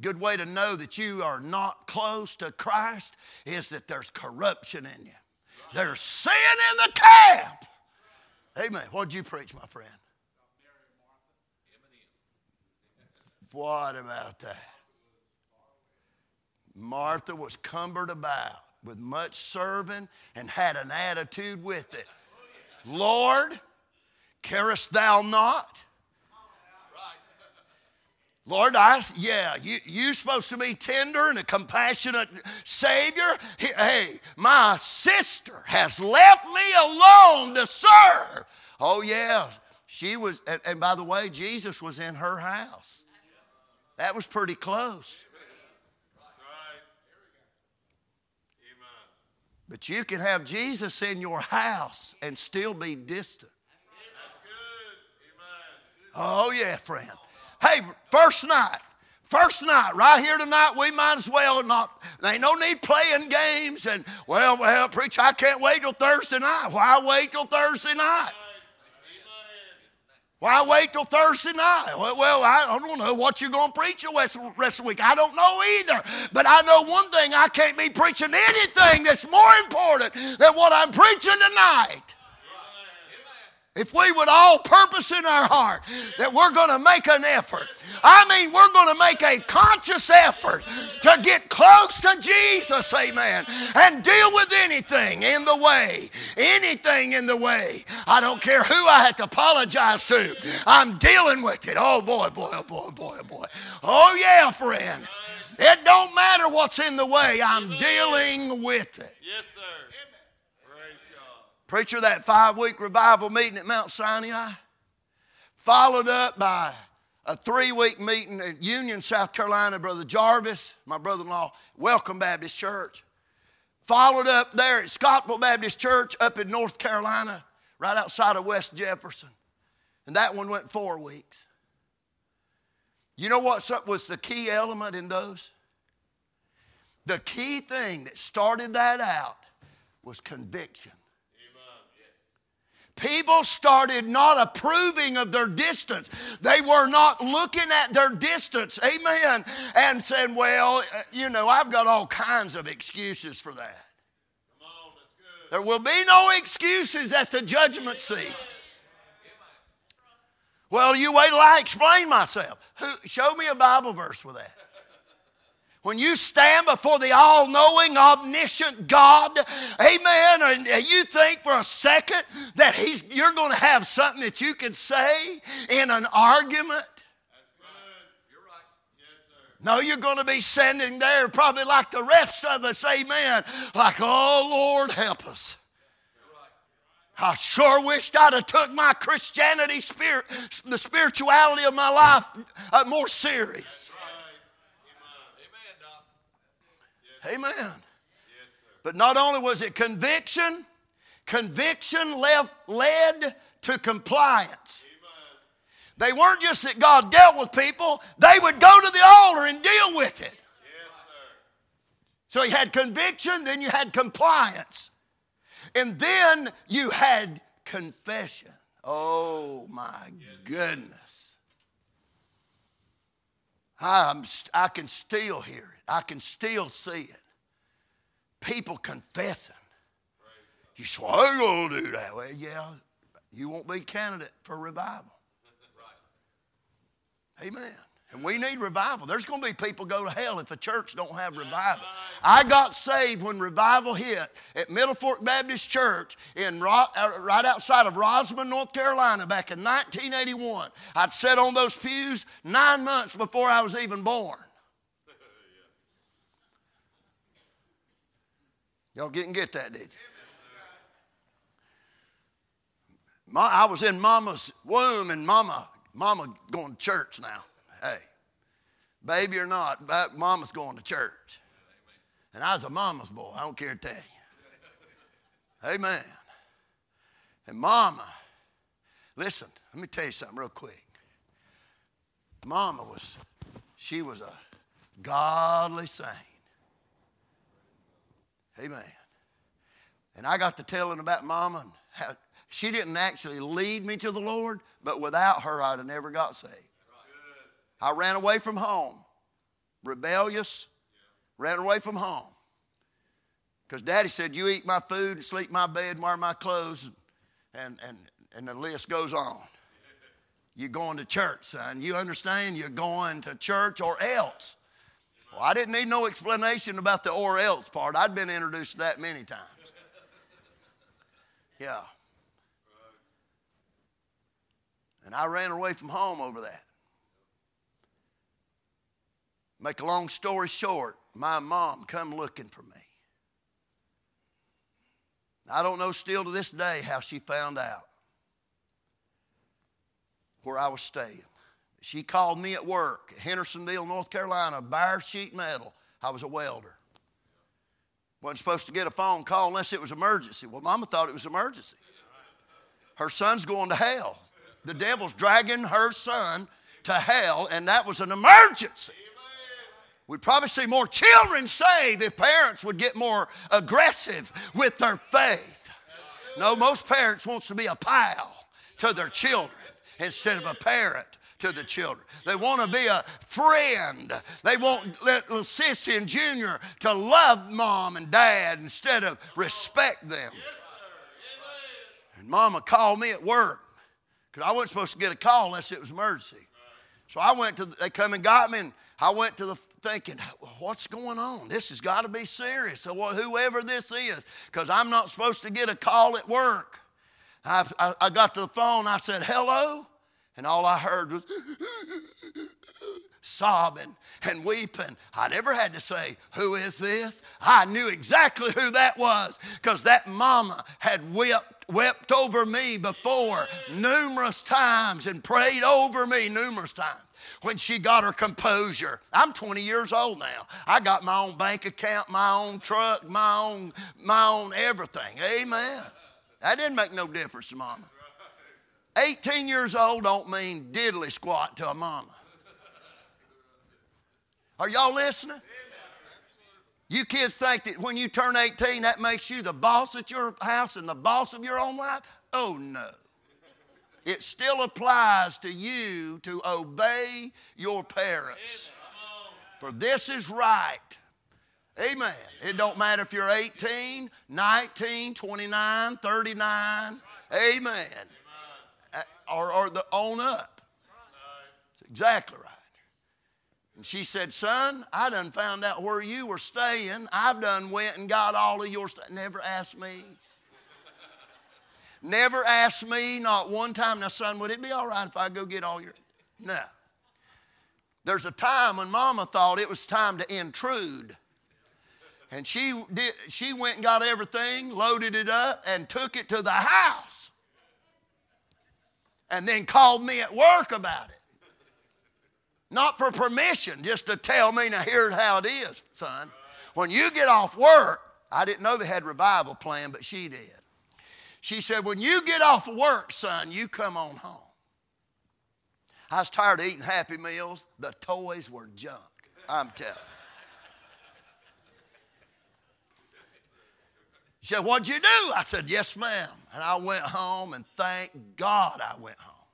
Good way to know that you are not close to Christ is that there's corruption in you. There's sin in the camp. Amen. What'd you preach, my friend? What about that? Martha was cumbered about with much serving and had an attitude with it. Lord, carest thou not? Lord, I, yeah, you, you supposed to be tender and a compassionate Savior. Hey, my sister has left me alone to serve. Oh, yeah, she was, and, and by the way, Jesus was in her house. That was pretty close. But you can have Jesus in your house and still be distant. Oh, yeah, friend. Hey, first night, first night, right here tonight, we might as well not, there ain't no need playing games and, well, well, preach, I can't wait till Thursday night. Why wait till Thursday night? Why wait till Thursday night? Well, I don't know what you're going to preach the rest of the week. I don't know either. But I know one thing I can't be preaching anything that's more important than what I'm preaching tonight. If we would all purpose in our heart that we're going to make an effort, I mean, we're going to make a conscious effort to get close to Jesus, amen, and deal with anything in the way, anything in the way. I don't care who I have to apologize to, I'm dealing with it. Oh boy, boy, oh boy, boy, oh boy. Oh yeah, friend. It don't matter what's in the way, I'm dealing with it. Yes, sir. Preacher, that five week revival meeting at Mount Sinai, followed up by a three week meeting at Union, South Carolina. Brother Jarvis, my brother in law, Welcome Baptist Church. Followed up there at Scottville Baptist Church up in North Carolina, right outside of West Jefferson. And that one went four weeks. You know what was the key element in those? The key thing that started that out was conviction. People started not approving of their distance. They were not looking at their distance, amen, and saying, Well, you know, I've got all kinds of excuses for that. There will be no excuses at the judgment seat. Well, you wait till I explain myself. Who, show me a Bible verse with that. When you stand before the all knowing, omniscient God, amen, and you think for a second that he's, you're going to have something that you can say in an argument. That's good. You're right. Yes, sir. No, you're going to be sitting there probably like the rest of us, amen. Like, oh Lord, help us. I sure wished I'd have took my Christianity spirit, the spirituality of my life, uh, more serious. Amen. Yes, but not only was it conviction, conviction left, led to compliance. They weren't just that God dealt with people, they would go to the altar and deal with it. Yes, so you had conviction, then you had compliance, and then you had confession. Oh my goodness. I'm, I can still hear it. I can still see it. People confessing. You say, I ain't going to do that. Well, yeah, you won't be candidate for revival. *laughs* Amen. And we need revival. There's going to be people go to hell if the church don't have revival. I got saved when revival hit at Middle Fork Baptist Church in uh, right outside of Rosman, North Carolina, back in 1981. I'd sat on those pews nine months before I was even born. Y'all didn't get that, did you? I was in mama's womb and mama, mama going to church now. Hey, baby or not, mama's going to church. And I was a mama's boy. I don't care to tell you. Amen. And mama, listen, let me tell you something real quick. Mama was, she was a godly saint. Amen. And I got to telling about Mama and how she didn't actually lead me to the Lord, but without her, I'd have never got saved. I ran away from home, rebellious, ran away from home. Because Daddy said, You eat my food and sleep my bed and wear my clothes, and, and, and the list goes on. You're going to church, son. You understand? You're going to church or else. Well, I didn't need no explanation about the or else part. I'd been introduced to that many times. Yeah. And I ran away from home over that. Make a long story short, my mom come looking for me. I don't know still to this day how she found out where I was staying. She called me at work Hendersonville, North Carolina, bare sheet metal. I was a welder. Wasn't supposed to get a phone call unless it was emergency. Well, Mama thought it was emergency. Her son's going to hell. The devil's dragging her son to hell, and that was an emergency. We'd probably see more children saved if parents would get more aggressive with their faith. No, most parents wants to be a pal to their children instead of a parent to the children. They want to be a friend. They want little Sissy and Junior to love mom and dad instead of respect them. And mama called me at work because I wasn't supposed to get a call unless it was emergency. So I went to, they come and got me, and I went to the thinking, what's going on? This has got to be serious. So whoever this is, because I'm not supposed to get a call at work. I, I, I got to the phone. I said, hello and all I heard was sobbing and weeping. I never had to say, Who is this? I knew exactly who that was because that mama had wept, wept over me before numerous times and prayed over me numerous times when she got her composure. I'm 20 years old now. I got my own bank account, my own truck, my own, my own everything. Amen. That didn't make no difference to mama. 18 years old don't mean diddly squat to a mama. Are y'all listening? You kids think that when you turn 18, that makes you the boss at your house and the boss of your own life? Oh, no. It still applies to you to obey your parents. For this is right. Amen. It don't matter if you're 18, 19, 29, 39. Amen. Or, or the on up. That's exactly right. And she said, Son, I done found out where you were staying. I've done went and got all of your stuff. Never asked me. Never asked me, not one time. Now, son, would it be all right if I go get all your. No. There's a time when mama thought it was time to intrude. And she, did, she went and got everything, loaded it up, and took it to the house. And then called me at work about it. Not for permission, just to tell me, now here's how it is, son. When you get off work, I didn't know they had revival plan, but she did. She said, When you get off work, son, you come on home. I was tired of eating Happy Meals. The toys were junk, I'm telling you. She said, What'd you do? I said, Yes, ma'am. And I went home, and thank God I went home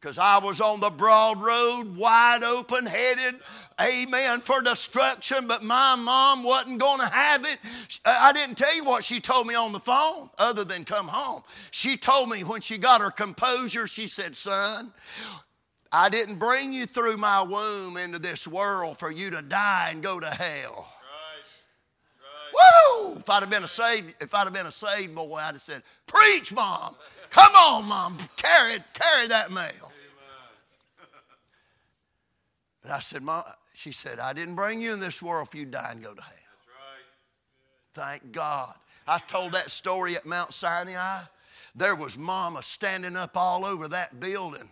because I was on the broad road, wide open, headed, amen, for destruction. But my mom wasn't going to have it. Uh, I didn't tell you what she told me on the phone, other than come home. She told me when she got her composure, she said, Son, I didn't bring you through my womb into this world for you to die and go to hell. Woo! If I'd have been a saved, if I'd have been a saved boy, I'd have said, "Preach, mom! Come on, mom! Carry, carry that mail." But I said, Mom, she said, I didn't bring you in this world for you to die and go to hell. That's right. Thank God. I told that story at Mount Sinai. There was mama standing up all over that building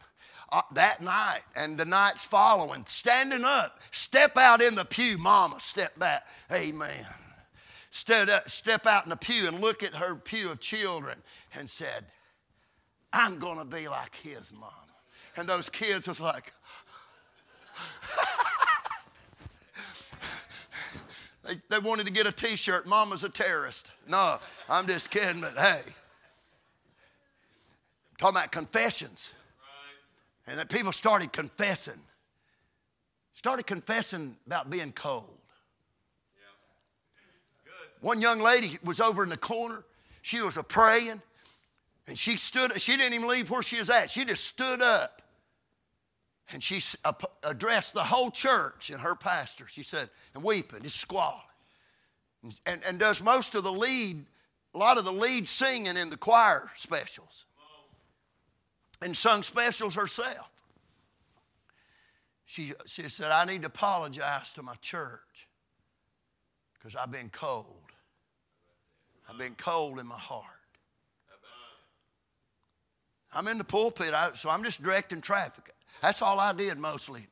uh, that night and the nights following, standing up. Step out in the pew, mama, step back. Amen. Stood up, step out in the pew and look at her pew of children and said, I'm going to be like his mom. And those kids was like, *laughs* they, wanted to get a t shirt, Mama's a terrorist. No, I'm just kidding, but hey. talking about confessions. And that people started confessing. Started confessing about being cold. One young lady was over in the corner. She was a praying, and she stood. She didn't even leave where she was at. She just stood up and she addressed the whole church and her pastor. She said, and weeping, just squalling. And, and does most of the lead, a lot of the lead singing in the choir specials. And sung specials herself. She, she said, I need to apologize to my church because I've been cold. I've been cold in my heart. I'm in the pulpit, so I'm just directing traffic. That's all I did mostly.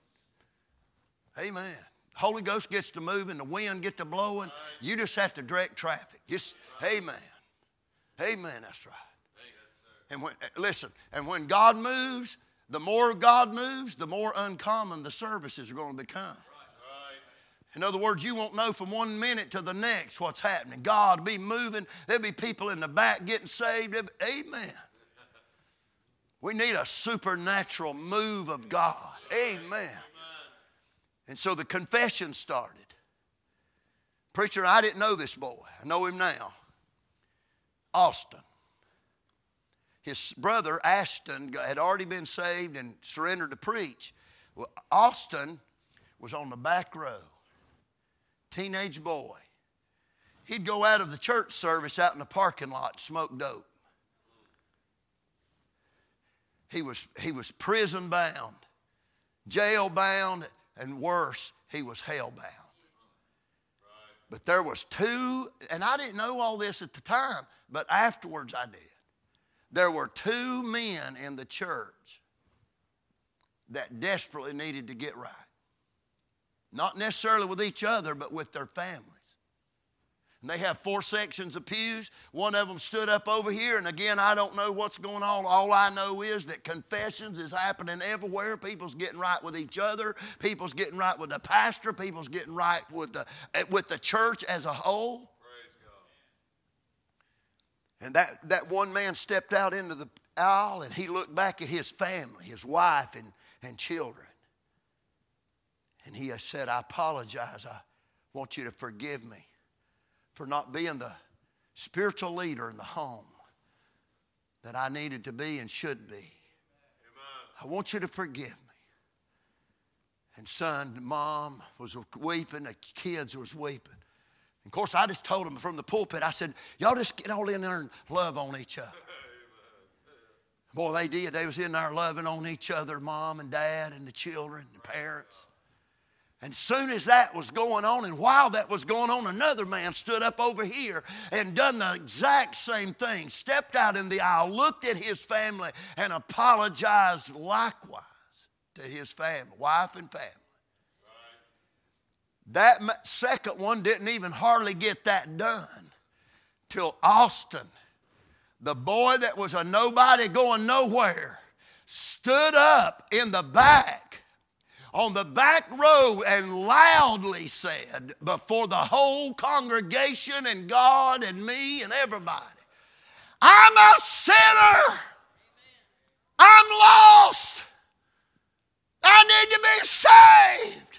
Amen. Holy Ghost gets to moving, the wind gets to blowing. You just have to direct traffic. Just, amen. Amen, that's right. And when, eh, listen, and when God moves, the more God moves, the more uncommon the services are going to become. In other words, you won't know from one minute to the next what's happening. God be moving. There'll be people in the back getting saved. Amen. We need a supernatural move of God. Amen. And so the confession started. Preacher, I didn't know this boy. I know him now. Austin. His brother, Ashton, had already been saved and surrendered to preach. Well, Austin was on the back row, teenage boy. He'd go out of the church service out in the parking lot, smoke dope. He was, he was prison bound, jail bound, and worse, he was hell bound. But there was two, and I didn't know all this at the time, but afterwards I did. There were two men in the church that desperately needed to get right. Not necessarily with each other, but with their families. And they have four sections of pews. One of them stood up over here, and again, I don't know what's going on. All I know is that confessions is happening everywhere. People's getting right with each other. People's getting right with the pastor. People's getting right with the eh, with the church as a whole. And that, that one man stepped out into the aisle and he looked back at his family, his wife and, and children. And he said, I apologize. I want you to forgive me for not being the spiritual leader in the home that I needed to be and should be. Amen. I want you to forgive me. And son, mom was weeping, the kids was weeping. And of course, I just told them from the pulpit, I said, y'all just get all in there and love on each other. *laughs* Boy, they did. They was in there loving on each other, mom and dad and the children and parents. And soon as that was going on, and while that was going on, another man stood up over here and done the exact same thing. Stepped out in the aisle, looked at his family, and apologized likewise to his family, wife and family. That second one didn't even hardly get that done till Austin, the boy that was a nobody going nowhere, stood up in the back on the back row and loudly said before the whole congregation and God and me and everybody, I'm a sinner. I'm lost. I need to be saved.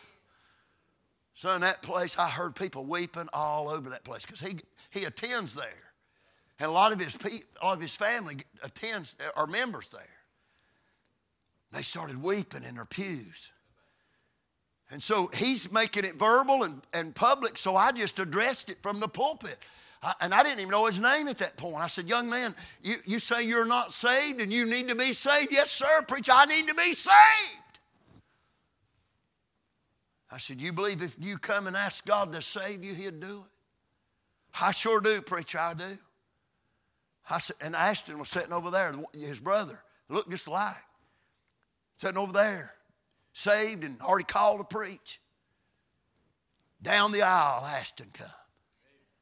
So in that place, I heard people weeping all over that place because he, he attends there. And a lot of his a lot of his family attends are members there. They started weeping in their pews. And so he's making it verbal and, and public, so I just addressed it from the pulpit. I, and I didn't even know his name at that point. I said, Young man, you, you say you're not saved and you need to be saved? Yes, sir, preacher, I need to be saved. I said, You believe if you come and ask God to save you, He'd do it? I sure do, preacher, I do. I said, and Ashton was sitting over there, his brother, looked just alike, sitting over there saved and already called to preach. Down the aisle, Ashton come.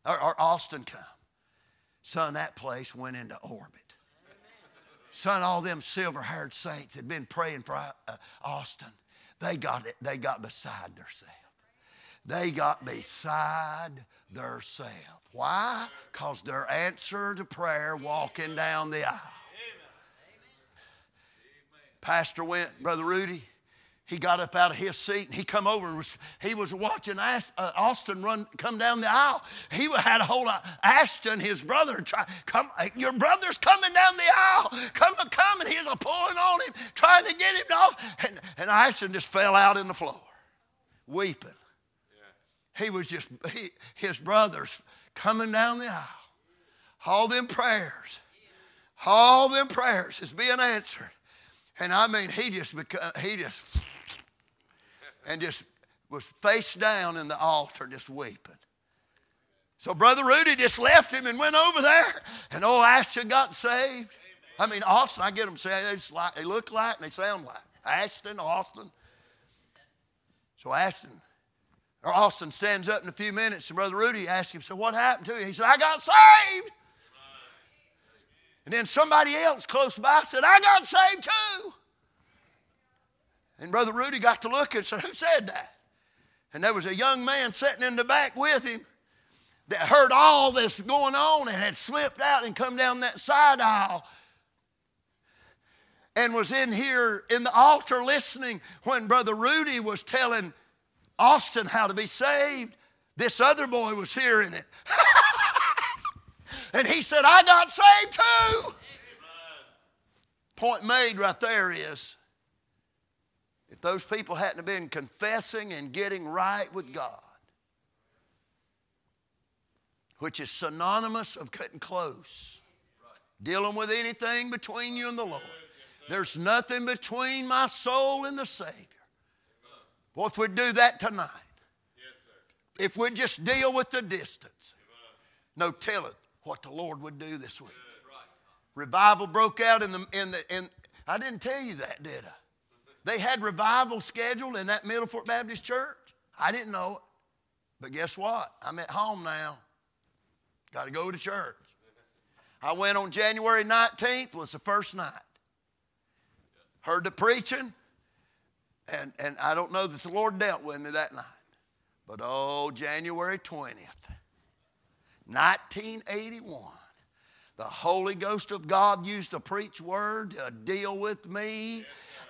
Or, or Austin come. Son, that place went into orbit. Son, all them silver haired saints had been praying for uh, Austin. They got it, they got beside themselves. They got beside themselves. Why? Because their answer to prayer walking down the aisle. Pastor went, Brother Rudy, he got up out of his seat and he come over was, he was watching uh, Austin run come down the aisle. He had a hold of Ashton, his brother, try, come, your brother's coming down the aisle. Come, come, and he was pulling on him, trying to get him off. And, and Ashton just fell out in the floor, weeping. Yeah. He was just, he, his brothers coming down the aisle. All them prayers, all them prayers is being answered. And I mean, he just, he just, and just was face down in the altar just weeping. So Brother Rudy just left him and went over there, and old Ashton got saved. I mean, Austin, I get them saying they, like, they look like and they sound like. Ashton, Austin. So Ashton, or Austin stands up in a few minutes, and Brother Rudy asks him, So what happened to you? He said, I got saved. And then somebody else close by said, I got saved too. And Brother Rudy got to look and said, Who said that? And there was a young man sitting in the back with him that heard all this going on and had slipped out and come down that side aisle and was in here in the altar listening when Brother Rudy was telling Austin how to be saved. This other boy was hearing it. *laughs* and he said, I got saved too. Point made right there is those people hadn't been confessing and getting right with God, which is synonymous of cutting close, dealing with anything between you and the Lord. There's nothing between my soul and the Savior. Boy, if we'd do that tonight, if we'd just deal with the distance, no telling what the Lord would do this week. Revival broke out in the in the in I didn't tell you that, did I? They had revival scheduled in that Middle Fork Baptist Church. I didn't know it. But guess what? I'm at home now. Got to go to church. I went on January 19th, was the first night. Heard the preaching, and, and I don't know that the Lord dealt with me that night. But oh, January 20th, 1981, the Holy Ghost of God used to preach word to deal with me.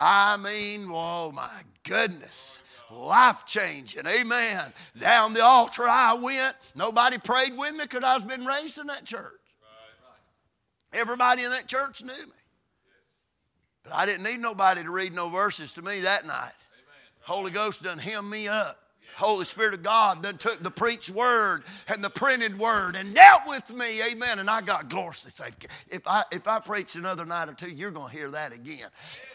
I mean, oh my goodness. Life changing, amen. Down the altar I went. Nobody prayed with me because I was been raised in that church. Everybody in that church knew me. But I didn't need nobody to read no verses to me that night. Holy Ghost done hem me up. Holy Spirit of God then took the preached word and the printed word and dealt with me. Amen. And I got gloriously saved. If I if I preach another night or two, you're going to hear that again.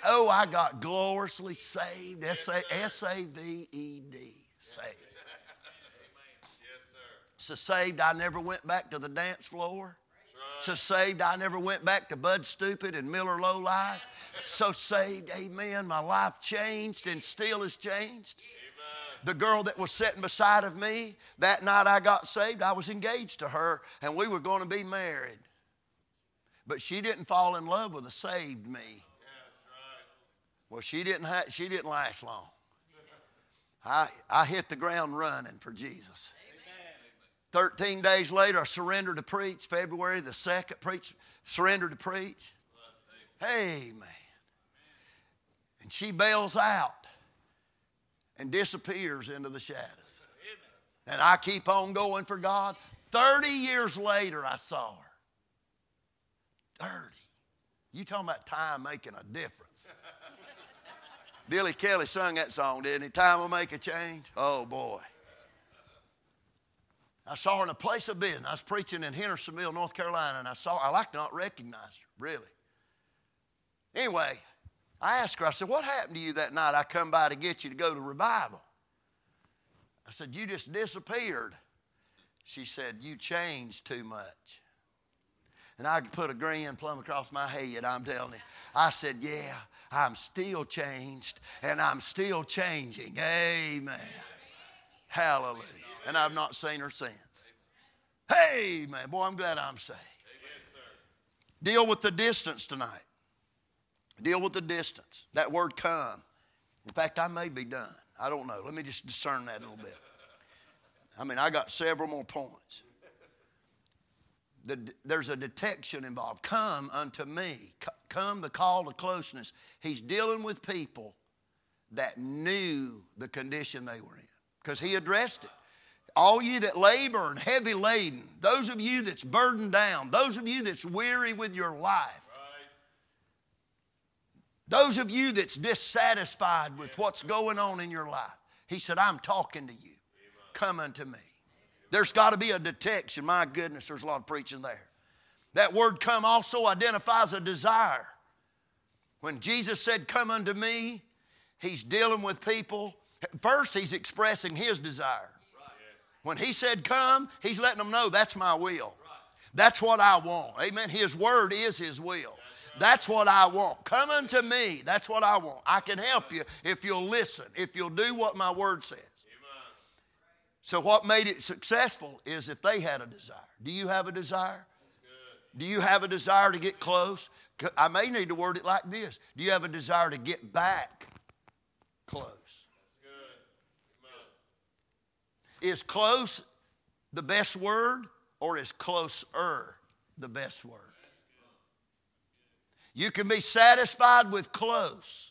Oh, I got gloriously saved. S A V E D. Saved. So saved, I never went back to the dance floor. So saved, I never went back to Bud Stupid and Miller Low Life. So saved, amen. My life changed and still has changed the girl that was sitting beside of me, that night I got saved, I was engaged to her and we were going to be married. But she didn't fall in love with a saved me. Well, she didn't, ha- she didn't last long. I, I hit the ground running for Jesus. 13 days later, I surrendered to preach. February the 2nd, preach, surrendered to preach. Hey, man. And she bails out and disappears into the shadows. And I keep on going for God. 30 years later, I saw her. 30. You talking about time making a difference. *laughs* Billy Kelly sung that song, didn't he? Time will make a change. Oh, boy. I saw her in a place of business. I was preaching in Hendersonville, North Carolina, and I saw her. I like to not recognize her, really. Anyway, I asked her, I said, What happened to you that night I come by to get you to go to revival? I said, You just disappeared. She said, You changed too much. And I could put a grin plumb across my head, I'm telling you. I said, Yeah, I'm still changed and I'm still changing. Amen. Hallelujah. And I've not seen her since. Hey, man, boy, I'm glad I'm saved. Deal with the distance tonight. Deal with the distance. That word come. In fact, I may be done. I don't know. Let me just discern that a little bit. I mean, I got several more points. The, there's a detection involved. Come unto me. Come, the call to closeness. He's dealing with people that knew the condition they were in because he addressed it. All you that labor and heavy laden, those of you that's burdened down, those of you that's weary with your life, those of you that's dissatisfied with what's going on in your life, he said, I'm talking to you. Come unto me. There's got to be a detection. My goodness, there's a lot of preaching there. That word come also identifies a desire. When Jesus said, Come unto me, he's dealing with people. First, he's expressing his desire. When he said, Come, he's letting them know that's my will. That's what I want. Amen. His word is his will. That's what I want. Come unto me. That's what I want. I can help you if you'll listen, if you'll do what my word says. So, what made it successful is if they had a desire. Do you have a desire? Do you have a desire to get close? I may need to word it like this Do you have a desire to get back close? Is close the best word or is closer the best word? You can be satisfied with close,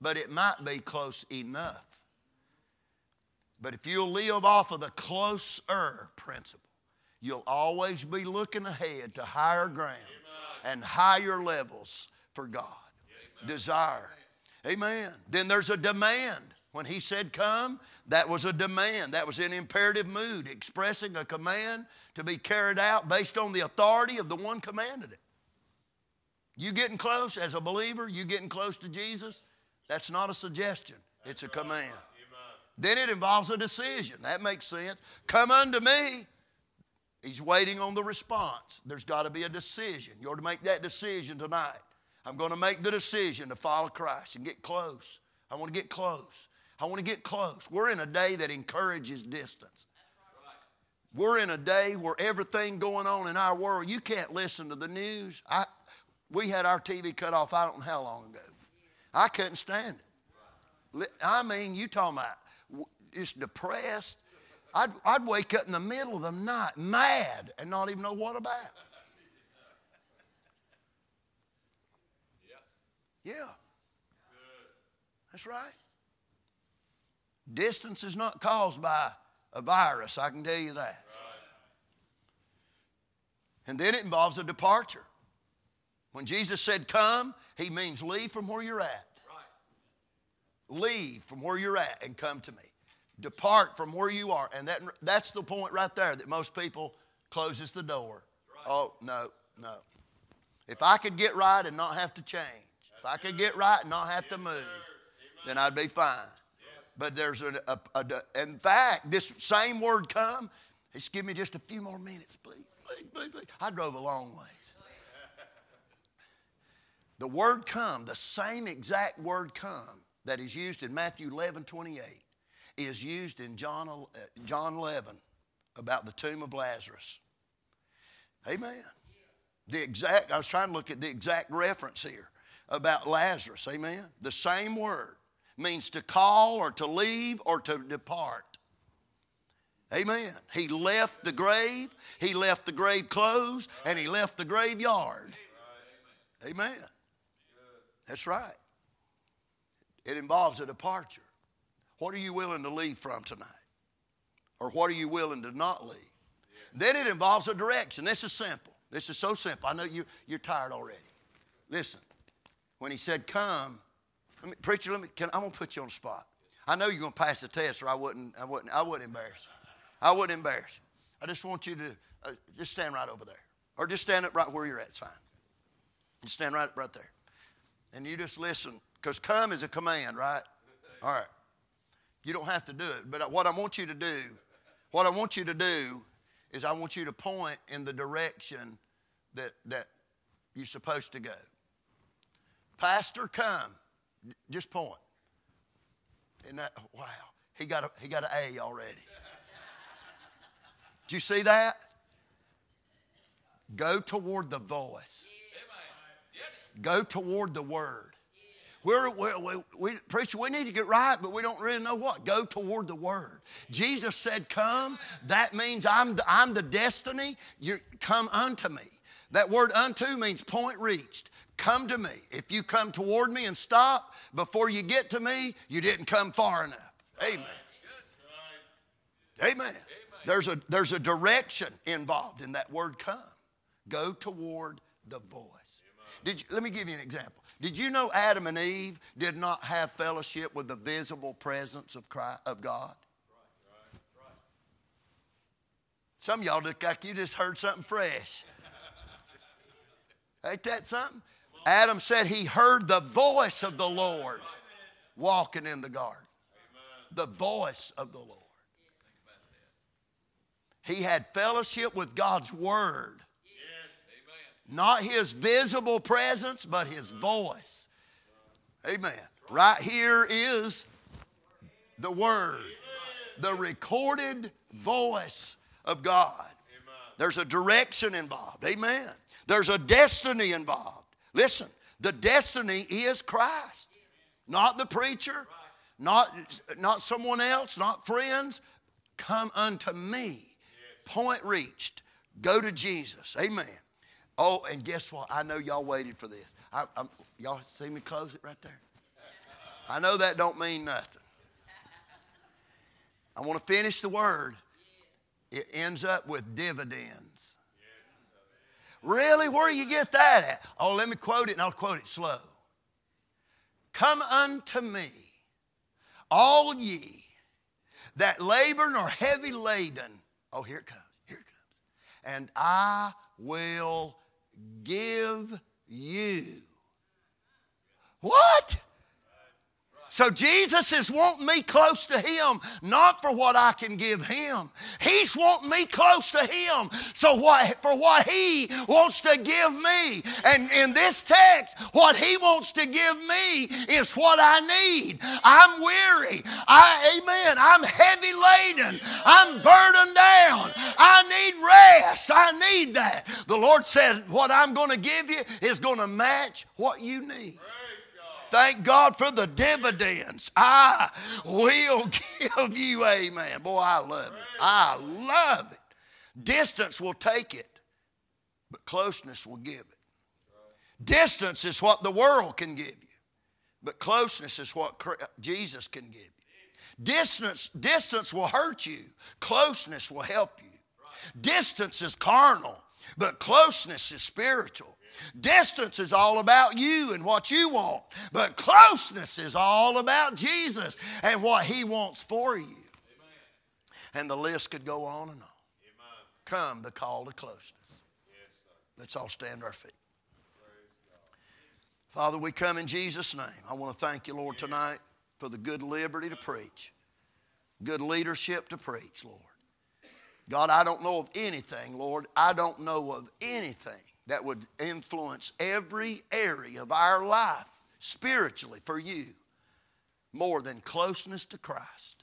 but it might be close enough. But if you'll live off of the closer principle, you'll always be looking ahead to higher ground and higher levels for God. Desire. Amen. Then there's a demand. When he said come, that was a demand. That was an imperative mood, expressing a command to be carried out based on the authority of the one commanded it. You getting close as a believer, you getting close to Jesus, that's not a suggestion, it's a command. Then it involves a decision. That makes sense. Come unto me. He's waiting on the response. There's got to be a decision. You're to make that decision tonight. I'm going to make the decision to follow Christ and get close. I want to get close. I want to get close. We're in a day that encourages distance. We're in a day where everything going on in our world, you can't listen to the news. I, we had our TV cut off I don't know how long ago. I couldn't stand it. I mean, you talking about just depressed. I'd, I'd wake up in the middle of the night mad and not even know what about. Yeah. That's right. Distance is not caused by a virus, I can tell you that. And then it involves a departure. When Jesus said come, he means leave from where you're at. Leave from where you're at and come to me. Depart from where you are. And that, that's the point right there that most people closes the door. Oh, no, no. If I could get right and not have to change, if I could get right and not have to move, then I'd be fine. But there's a, a, a, in fact, this same word come, just give me just a few more minutes, please, please, please, please. I drove a long ways. The word come, the same exact word come that is used in Matthew 11 28, is used in John, uh, John 11 about the tomb of Lazarus. Amen. The exact, I was trying to look at the exact reference here about Lazarus. Amen. The same word means to call or to leave or to depart. Amen. He left the grave, he left the grave closed, and he left the graveyard. Amen. That's right. It involves a departure. What are you willing to leave from tonight? Or what are you willing to not leave? Then it involves a direction. This is simple. This is so simple. I know you, you're tired already. Listen, when he said, Come, let me, preacher, let me, can, I'm going to put you on the spot. I know you're going to pass the test, or I wouldn't, I wouldn't, I wouldn't embarrass you. I wouldn't embarrass you. I just want you to uh, just stand right over there, or just stand up right where you're at. It's fine. Just stand right right there, and you just listen, because come is a command, right? All right. You don't have to do it, but what I want you to do, what I want you to do, is I want you to point in the direction that that you're supposed to go. Pastor, come. Just point. And that, wow, he got, a, he got an A already. Do you see that? Go toward the voice. Go toward the word. We're, we're, we, we, preacher, we need to get right, but we don't really know what. Go toward the word. Jesus said, Come. That means I'm the, I'm the destiny. You come unto me. That word unto means point reached. Come to me. If you come toward me and stop before you get to me, you didn't come far enough. Amen. Amen. There's a, there's a direction involved in that word come. Go toward the voice. Did you, let me give you an example. Did you know Adam and Eve did not have fellowship with the visible presence of, Christ, of God? Some of y'all look like you just heard something fresh. *laughs* Ain't that something? Adam said he heard the voice of the Lord walking in the garden. The voice of the Lord. He had fellowship with God's Word. Not his visible presence, but his voice. Amen. Right here is the Word, the recorded voice of God. There's a direction involved. Amen. There's a destiny involved. Listen, the destiny is Christ, not the preacher, not, not someone else, not friends. Come unto me. Point reached. Go to Jesus. Amen. Oh, and guess what? I know y'all waited for this. I, y'all see me close it right there? I know that don't mean nothing. I want to finish the word. It ends up with dividends. Really? Where do you get that at? Oh, let me quote it and I'll quote it slow. Come unto me, all ye that labor and are heavy laden. Oh, here it comes. Here it comes. And I will give you. What? So Jesus is wanting me close to Him, not for what I can give Him. He's wanting me close to Him so what, for what He wants to give me. And in this text, what He wants to give me is what I need. I'm weary. I, amen. I'm heavy laden. I'm burdened down. I need rest. I need that. The Lord said, What I'm going to give you is going to match what you need. Thank God for the dividends. I will *laughs* give you, amen. Boy, I love it. I love it. Distance will take it, but closeness will give it. Distance is what the world can give you, but closeness is what Jesus can give you. Distance, distance will hurt you, closeness will help you. Distance is carnal, but closeness is spiritual. Distance is all about you and what you want, but closeness is all about Jesus and what He wants for you. And the list could go on and on. Come, the call to closeness. Let's all stand our feet. Father, we come in Jesus' name. I want to thank you, Lord, tonight for the good liberty to preach, good leadership to preach, Lord. God, I don't know of anything, Lord, I don't know of anything that would influence every area of our life spiritually for you more than closeness to Christ.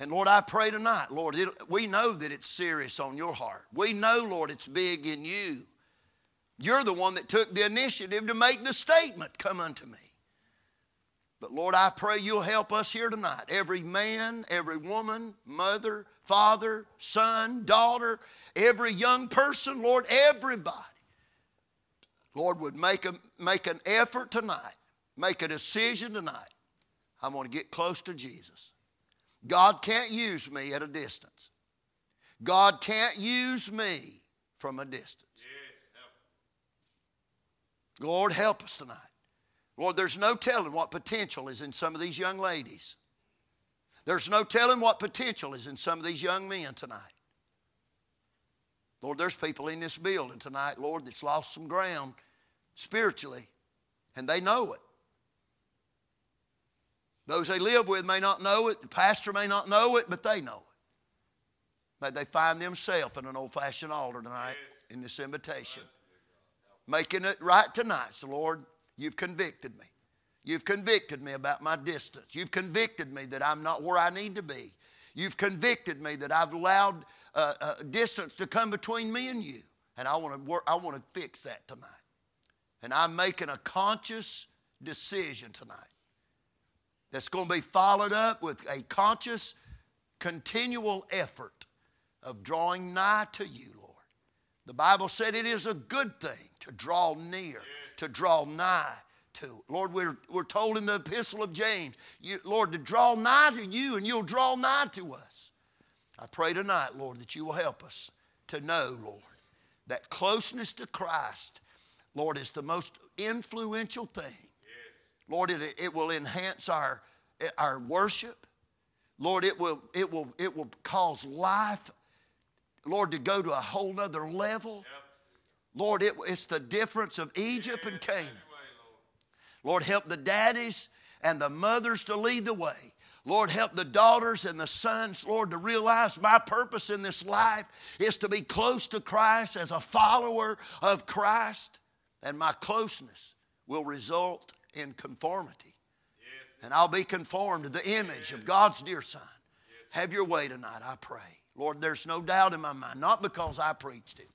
And Lord, I pray tonight, Lord, it, we know that it's serious on your heart. We know, Lord, it's big in you. You're the one that took the initiative to make the statement, Come unto me. But Lord, I pray you'll help us here tonight. Every man, every woman, mother, father, son, daughter, every young person, Lord, everybody, Lord, would make, a, make an effort tonight, make a decision tonight. I'm going to get close to Jesus. God can't use me at a distance. God can't use me from a distance. Yes, help. Lord, help us tonight. Lord, there's no telling what potential is in some of these young ladies. There's no telling what potential is in some of these young men tonight. Lord, there's people in this building tonight, Lord, that's lost some ground spiritually, and they know it. Those they live with may not know it, the pastor may not know it, but they know it. May they find themselves in an old fashioned altar tonight in this invitation. Making it right tonight. So, Lord, you've convicted me. You've convicted me about my distance. You've convicted me that I'm not where I need to be. You've convicted me that I've allowed uh, uh, distance to come between me and you. And I want to work, I want to fix that tonight. And I'm making a conscious decision tonight that's going to be followed up with a conscious, continual effort of drawing nigh to you, Lord. The Bible said it is a good thing to draw near, to draw nigh to. Lord, we're, we're told in the epistle of James, you, Lord, to draw nigh to you and you'll draw nigh to us. I pray tonight, Lord, that you will help us to know, Lord, that closeness to Christ, Lord, is the most influential thing. Yes. Lord, it, it will enhance our, our worship. Lord, it will, it, will, it will cause life, Lord, to go to a whole nother level. Yep. Lord, it, it's the difference of Egypt and Canaan. Lord, help the daddies and the mothers to lead the way. Lord, help the daughters and the sons, Lord, to realize my purpose in this life is to be close to Christ as a follower of Christ, and my closeness will result in conformity. Yes. And I'll be conformed to the image yes. of God's dear Son. Yes. Have your way tonight, I pray. Lord, there's no doubt in my mind, not because I preached it,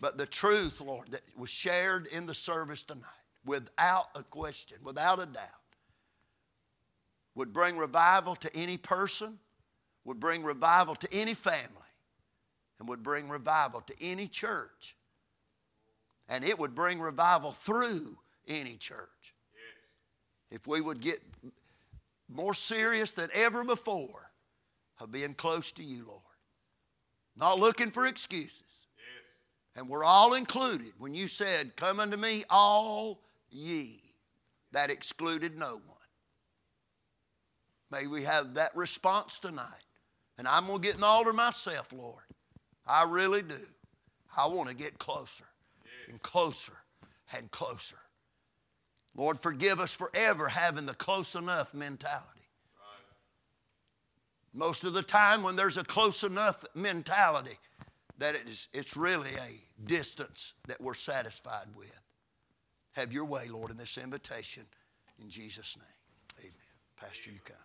but the truth, Lord, that was shared in the service tonight without a question, without a doubt, would bring revival to any person, would bring revival to any family, and would bring revival to any church. And it would bring revival through any church. If we would get more serious than ever before of being close to you, Lord. Not looking for excuses. And we're all included when you said, Come unto me, all ye. That excluded no one. May we have that response tonight. And I'm going to get the altar myself, Lord. I really do. I want to get closer and closer and closer. Lord, forgive us for ever having the close enough mentality. Most of the time, when there's a close enough mentality, that it is, it's really a distance that we're satisfied with. Have your way, Lord, in this invitation. In Jesus' name, amen. Pastor, you come.